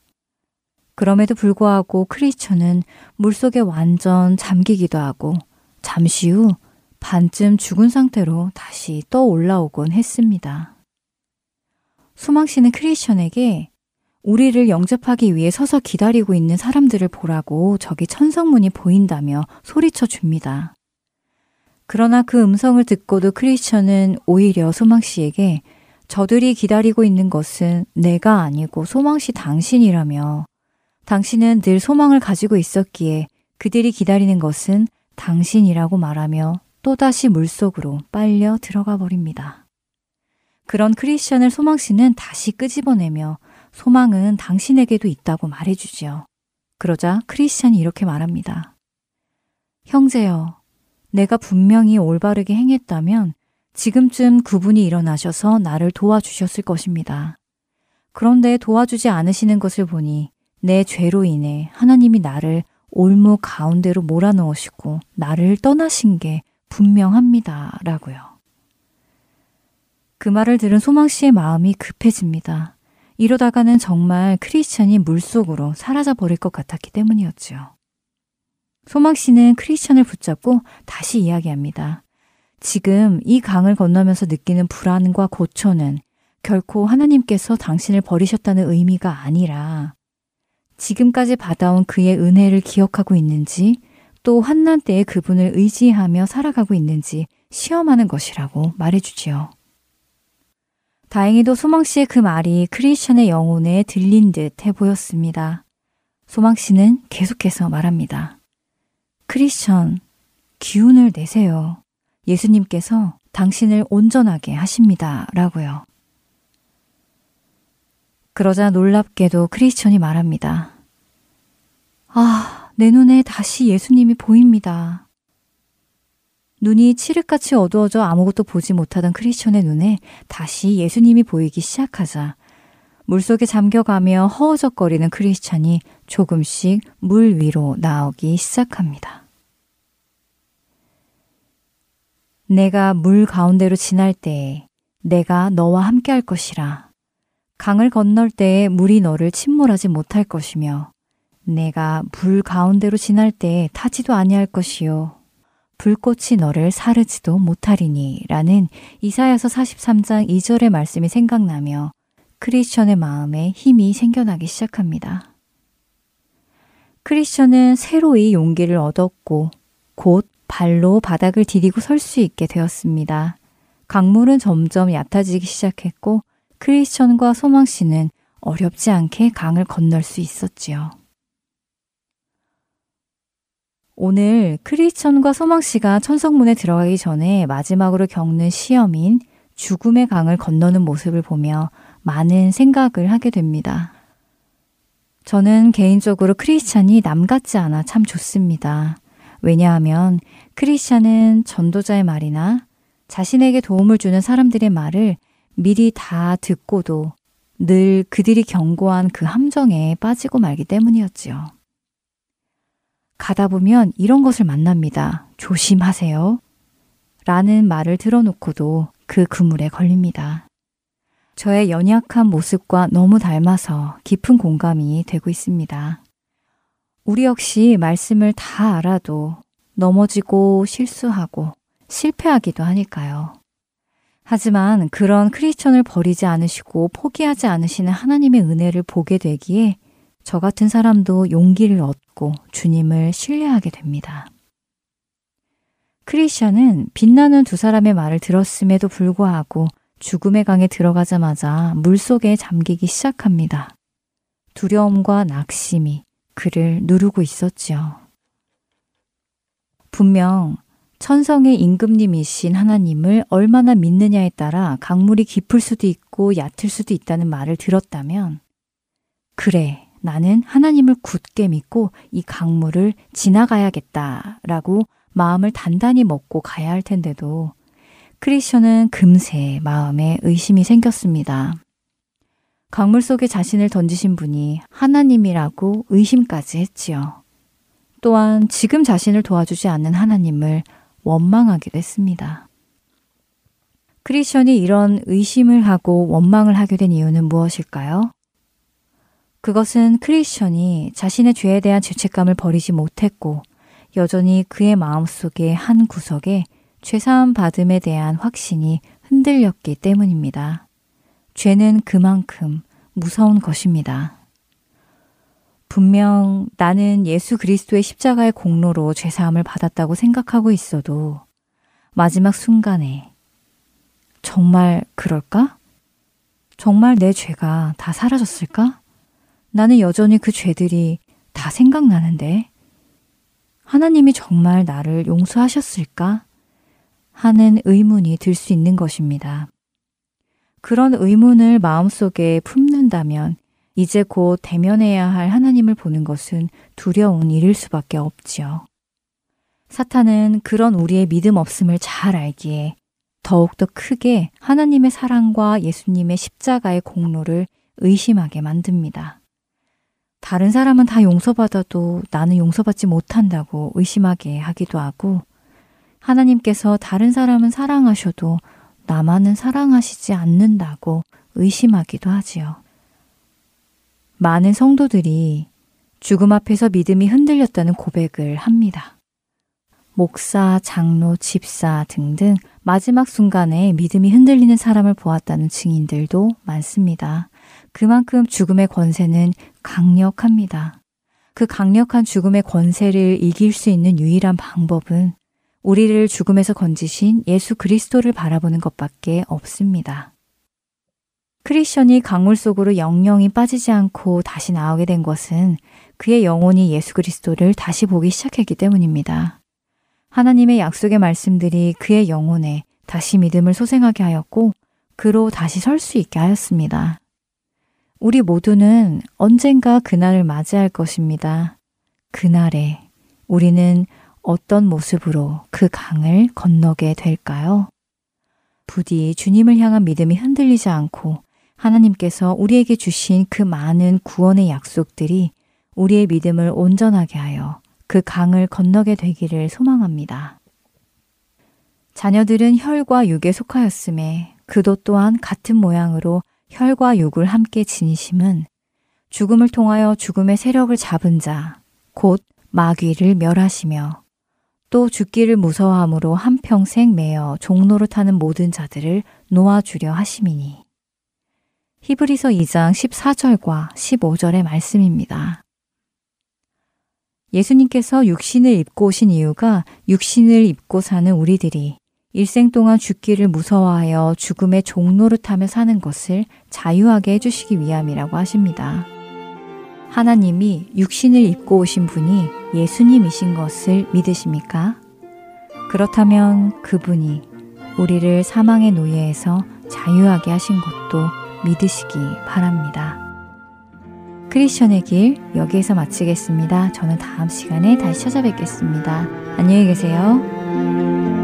그럼에도 불구하고 크리스천은 물속에 완전 잠기기도 하고 잠시 후 반쯤 죽은 상태로 다시 떠 올라오곤 했습니다. 소망 씨는 크리스천에게 우리를 영접하기 위해 서서 기다리고 있는 사람들을 보라고 저기 천성문이 보인다며 소리쳐 줍니다. 그러나 그 음성을 듣고도 크리스천은 오히려 소망 씨에게 저들이 기다리고 있는 것은 내가 아니고 소망 씨 당신이라며 당신은 늘 소망을 가지고 있었기에 그들이 기다리는 것은 당신이라고 말하며 또다시 물속으로 빨려 들어가 버립니다. 그런 크리스천을 소망 씨는 다시 끄집어내며 소망은 당신에게도 있다고 말해주지요. 그러자 크리스천이 이렇게 말합니다. 형제여, 내가 분명히 올바르게 행했다면 지금쯤 그분이 일어나셔서 나를 도와주셨을 것입니다. 그런데 도와주지 않으시는 것을 보니 내 죄로 인해 하나님이 나를 올무 가운데로 몰아넣으시고 나를 떠나신 게 분명합니다. 라고요. 그 말을 들은 소망 씨의 마음이 급해집니다. 이러다가는 정말 크리스천이 물속으로 사라져 버릴 것 같았기 때문이었죠. 소망 씨는 크리스천을 붙잡고 다시 이야기합니다. 지금 이 강을 건너면서 느끼는 불안과 고초는 결코 하나님께서 당신을 버리셨다는 의미가 아니라 지금까지 받아온 그의 은혜를 기억하고 있는지 또 환난 때에 그분을 의지하며 살아가고 있는지 시험하는 것이라고 말해주지요. 다행히도 소망 씨의 그 말이 크리스천의 영혼에 들린 듯해 보였습니다. 소망 씨는 계속해서 말합니다. 크리스천, 기운을 내세요. 예수님께서 당신을 온전하게 하십니다. 라고요. 그러자 놀랍게도 크리스천이 말합니다. 아, 내 눈에 다시 예수님이 보입니다. 눈이 칠흑같이 어두워져 아무것도 보지 못하던 크리스천의 눈에 다시 예수님이 보이기 시작하자 물속에 잠겨가며 허우적거리는 크리스찬이 조금씩 물 위로 나오기 시작합니다. 내가 물 가운데로 지날 때에 내가 너와 함께 할 것이라. 강을 건널 때에 물이 너를 침몰하지 못할 것이며 내가 불 가운데로 지날 때 타지도 아니할 것이요. 불꽃이 너를 사르지도 못하리니 라는 이사야서 43장 2절의 말씀이 생각나며 크리스천의 마음에 힘이 생겨나기 시작합니다. 크리스천은 새로이 용기를 얻었고 곧 발로 바닥을 디디고 설 수 있게 되었습니다. 강물은 점점 얕아지기 시작했고 크리스천과 소망 씨는 어렵지 않게 강을 건널 수 있었지요. 오늘 크리스천과 소망 씨가 천성문에 들어가기 전에 마지막으로 겪는 시험인 죽음의 강을 건너는 모습을 보며 많은 생각을 하게 됩니다. 저는 개인적으로 크리스찬이 남 같지 않아 참 좋습니다. 왜냐하면 크리스찬은 전도자의 말이나 자신에게 도움을 주는 사람들의 말을 미리 다 듣고도 늘 그들이 경고한 그 함정에 빠지고 말기 때문이었지요. 가다 보면 이런 것을 만납니다. 조심하세요. 라는 말을 들어놓고도 그 그물에 걸립니다. 저의 연약한 모습과 너무 닮아서 깊은 공감이 되고 있습니다. 우리 역시 말씀을 다 알아도 넘어지고 실수하고 실패하기도 하니까요. 하지만 그런 크리스천을 버리지 않으시고 포기하지 않으시는 하나님의 은혜를 보게 되기에 저 같은 사람도 용기를 얻고 주님을 신뢰하게 됩니다. 크리스천은 빛나는 두 사람의 말을 들었음에도 불구하고 죽음의 강에 들어가자마자 물 속에 잠기기 시작합니다. 두려움과 낙심이 그를 누르고 있었지요. 분명 천성의 임금님이신 하나님을 얼마나 믿느냐에 따라 강물이 깊을 수도 있고 얕을 수도 있다는 말을 들었다면, 그래, 나는 하나님을 굳게 믿고 이 강물을 지나가야겠다 라고 마음을 단단히 먹고 가야 할 텐데도 크리스천은 금세 마음에 의심이 생겼습니다. 강물 속에 자신을 던지신 분이 하나님이라고 의심까지 했지요. 또한 지금 자신을 도와주지 않는 하나님을 원망하기도 했습니다. 크리스천이 이런 의심을 하고 원망을 하게 된 이유는 무엇일까요? 그것은 크리스천이 자신의 죄에 대한 죄책감을 버리지 못했고 여전히 그의 마음속의 한 구석에 죄사함 받음에 대한 확신이 흔들렸기 때문입니다. 죄는 그만큼 무서운 것입니다. 분명 나는 예수 그리스도의 십자가의 공로로 죄사함을 받았다고 생각하고 있어도 마지막 순간에 정말 그럴까? 정말 내 죄가 다 사라졌을까? 나는 여전히 그 죄들이 다 생각나는데 하나님이 정말 나를 용서하셨을까? 하는 의문이 들 수 있는 것입니다. 그런 의문을 마음속에 품는다면 이제 곧 대면해야 할 하나님을 보는 것은 두려운 일일 수밖에 없지요. 사탄은 그런 우리의 믿음 없음을 잘 알기에 더욱더 크게 하나님의 사랑과 예수님의 십자가의 공로를 의심하게 만듭니다. 다른 사람은 다 용서받아도 나는 용서받지 못한다고 의심하게 하기도 하고, 하나님께서 다른 사람은 사랑하셔도 나만은 사랑하시지 않는다고 의심하기도 하지요. 많은 성도들이 죽음 앞에서 믿음이 흔들렸다는 고백을 합니다. 목사, 장로, 집사 등등 마지막 순간에 믿음이 흔들리는 사람을 보았다는 증인들도 많습니다. 그만큼 죽음의 권세는 강력합니다. 그 강력한 죽음의 권세를 이길 수 있는 유일한 방법은 우리를 죽음에서 건지신 예수 그리스도를 바라보는 것밖에 없습니다. 크리스천이 강물 속으로 영영이 빠지지 않고 다시 나오게 된 것은 그의 영혼이 예수 그리스도를 다시 보기 시작했기 때문입니다. 하나님의 약속의 말씀들이 그의 영혼에 다시 믿음을 소생하게 하였고 그로 다시 설 수 있게 하였습니다. 우리 모두는 언젠가 그날을 맞이할 것입니다. 그날에 우리는 어떤 모습으로 그 강을 건너게 될까요? 부디 주님을 향한 믿음이 흔들리지 않고 하나님께서 우리에게 주신 그 많은 구원의 약속들이 우리의 믿음을 온전하게 하여 그 강을 건너게 되기를 소망합니다. 자녀들은 혈과 육에 속하였음에 그도 또한 같은 모양으로 혈과 육을 함께 지니심은 죽음을 통하여 죽음의 세력을 잡은 자, 곧 마귀를 멸하시며 또 죽기를 무서워함으로 한평생 매어 종로를 타는 모든 자들을 놓아주려 하심이니. 히브리서 2장 14절과 15절의 말씀입니다. 예수님께서 육신을 입고 오신 이유가 육신을 입고 사는 우리들이 일생 동안 죽기를 무서워하여 죽음의 타며 사는 것을 자유하게 해주시기 위함이라고 하십니다. 하나님이 육신을 입고 오신 분이 예수님이신 것을 믿으십니까? 그렇다면 그분이 우리를 사망의 노예에서 자유하게 하신 것도 믿으시기 바랍니다. 크리스천의 길 여기에서 마치겠습니다. 저는 다음 시간에 다시 찾아뵙겠습니다. 안녕히 계세요.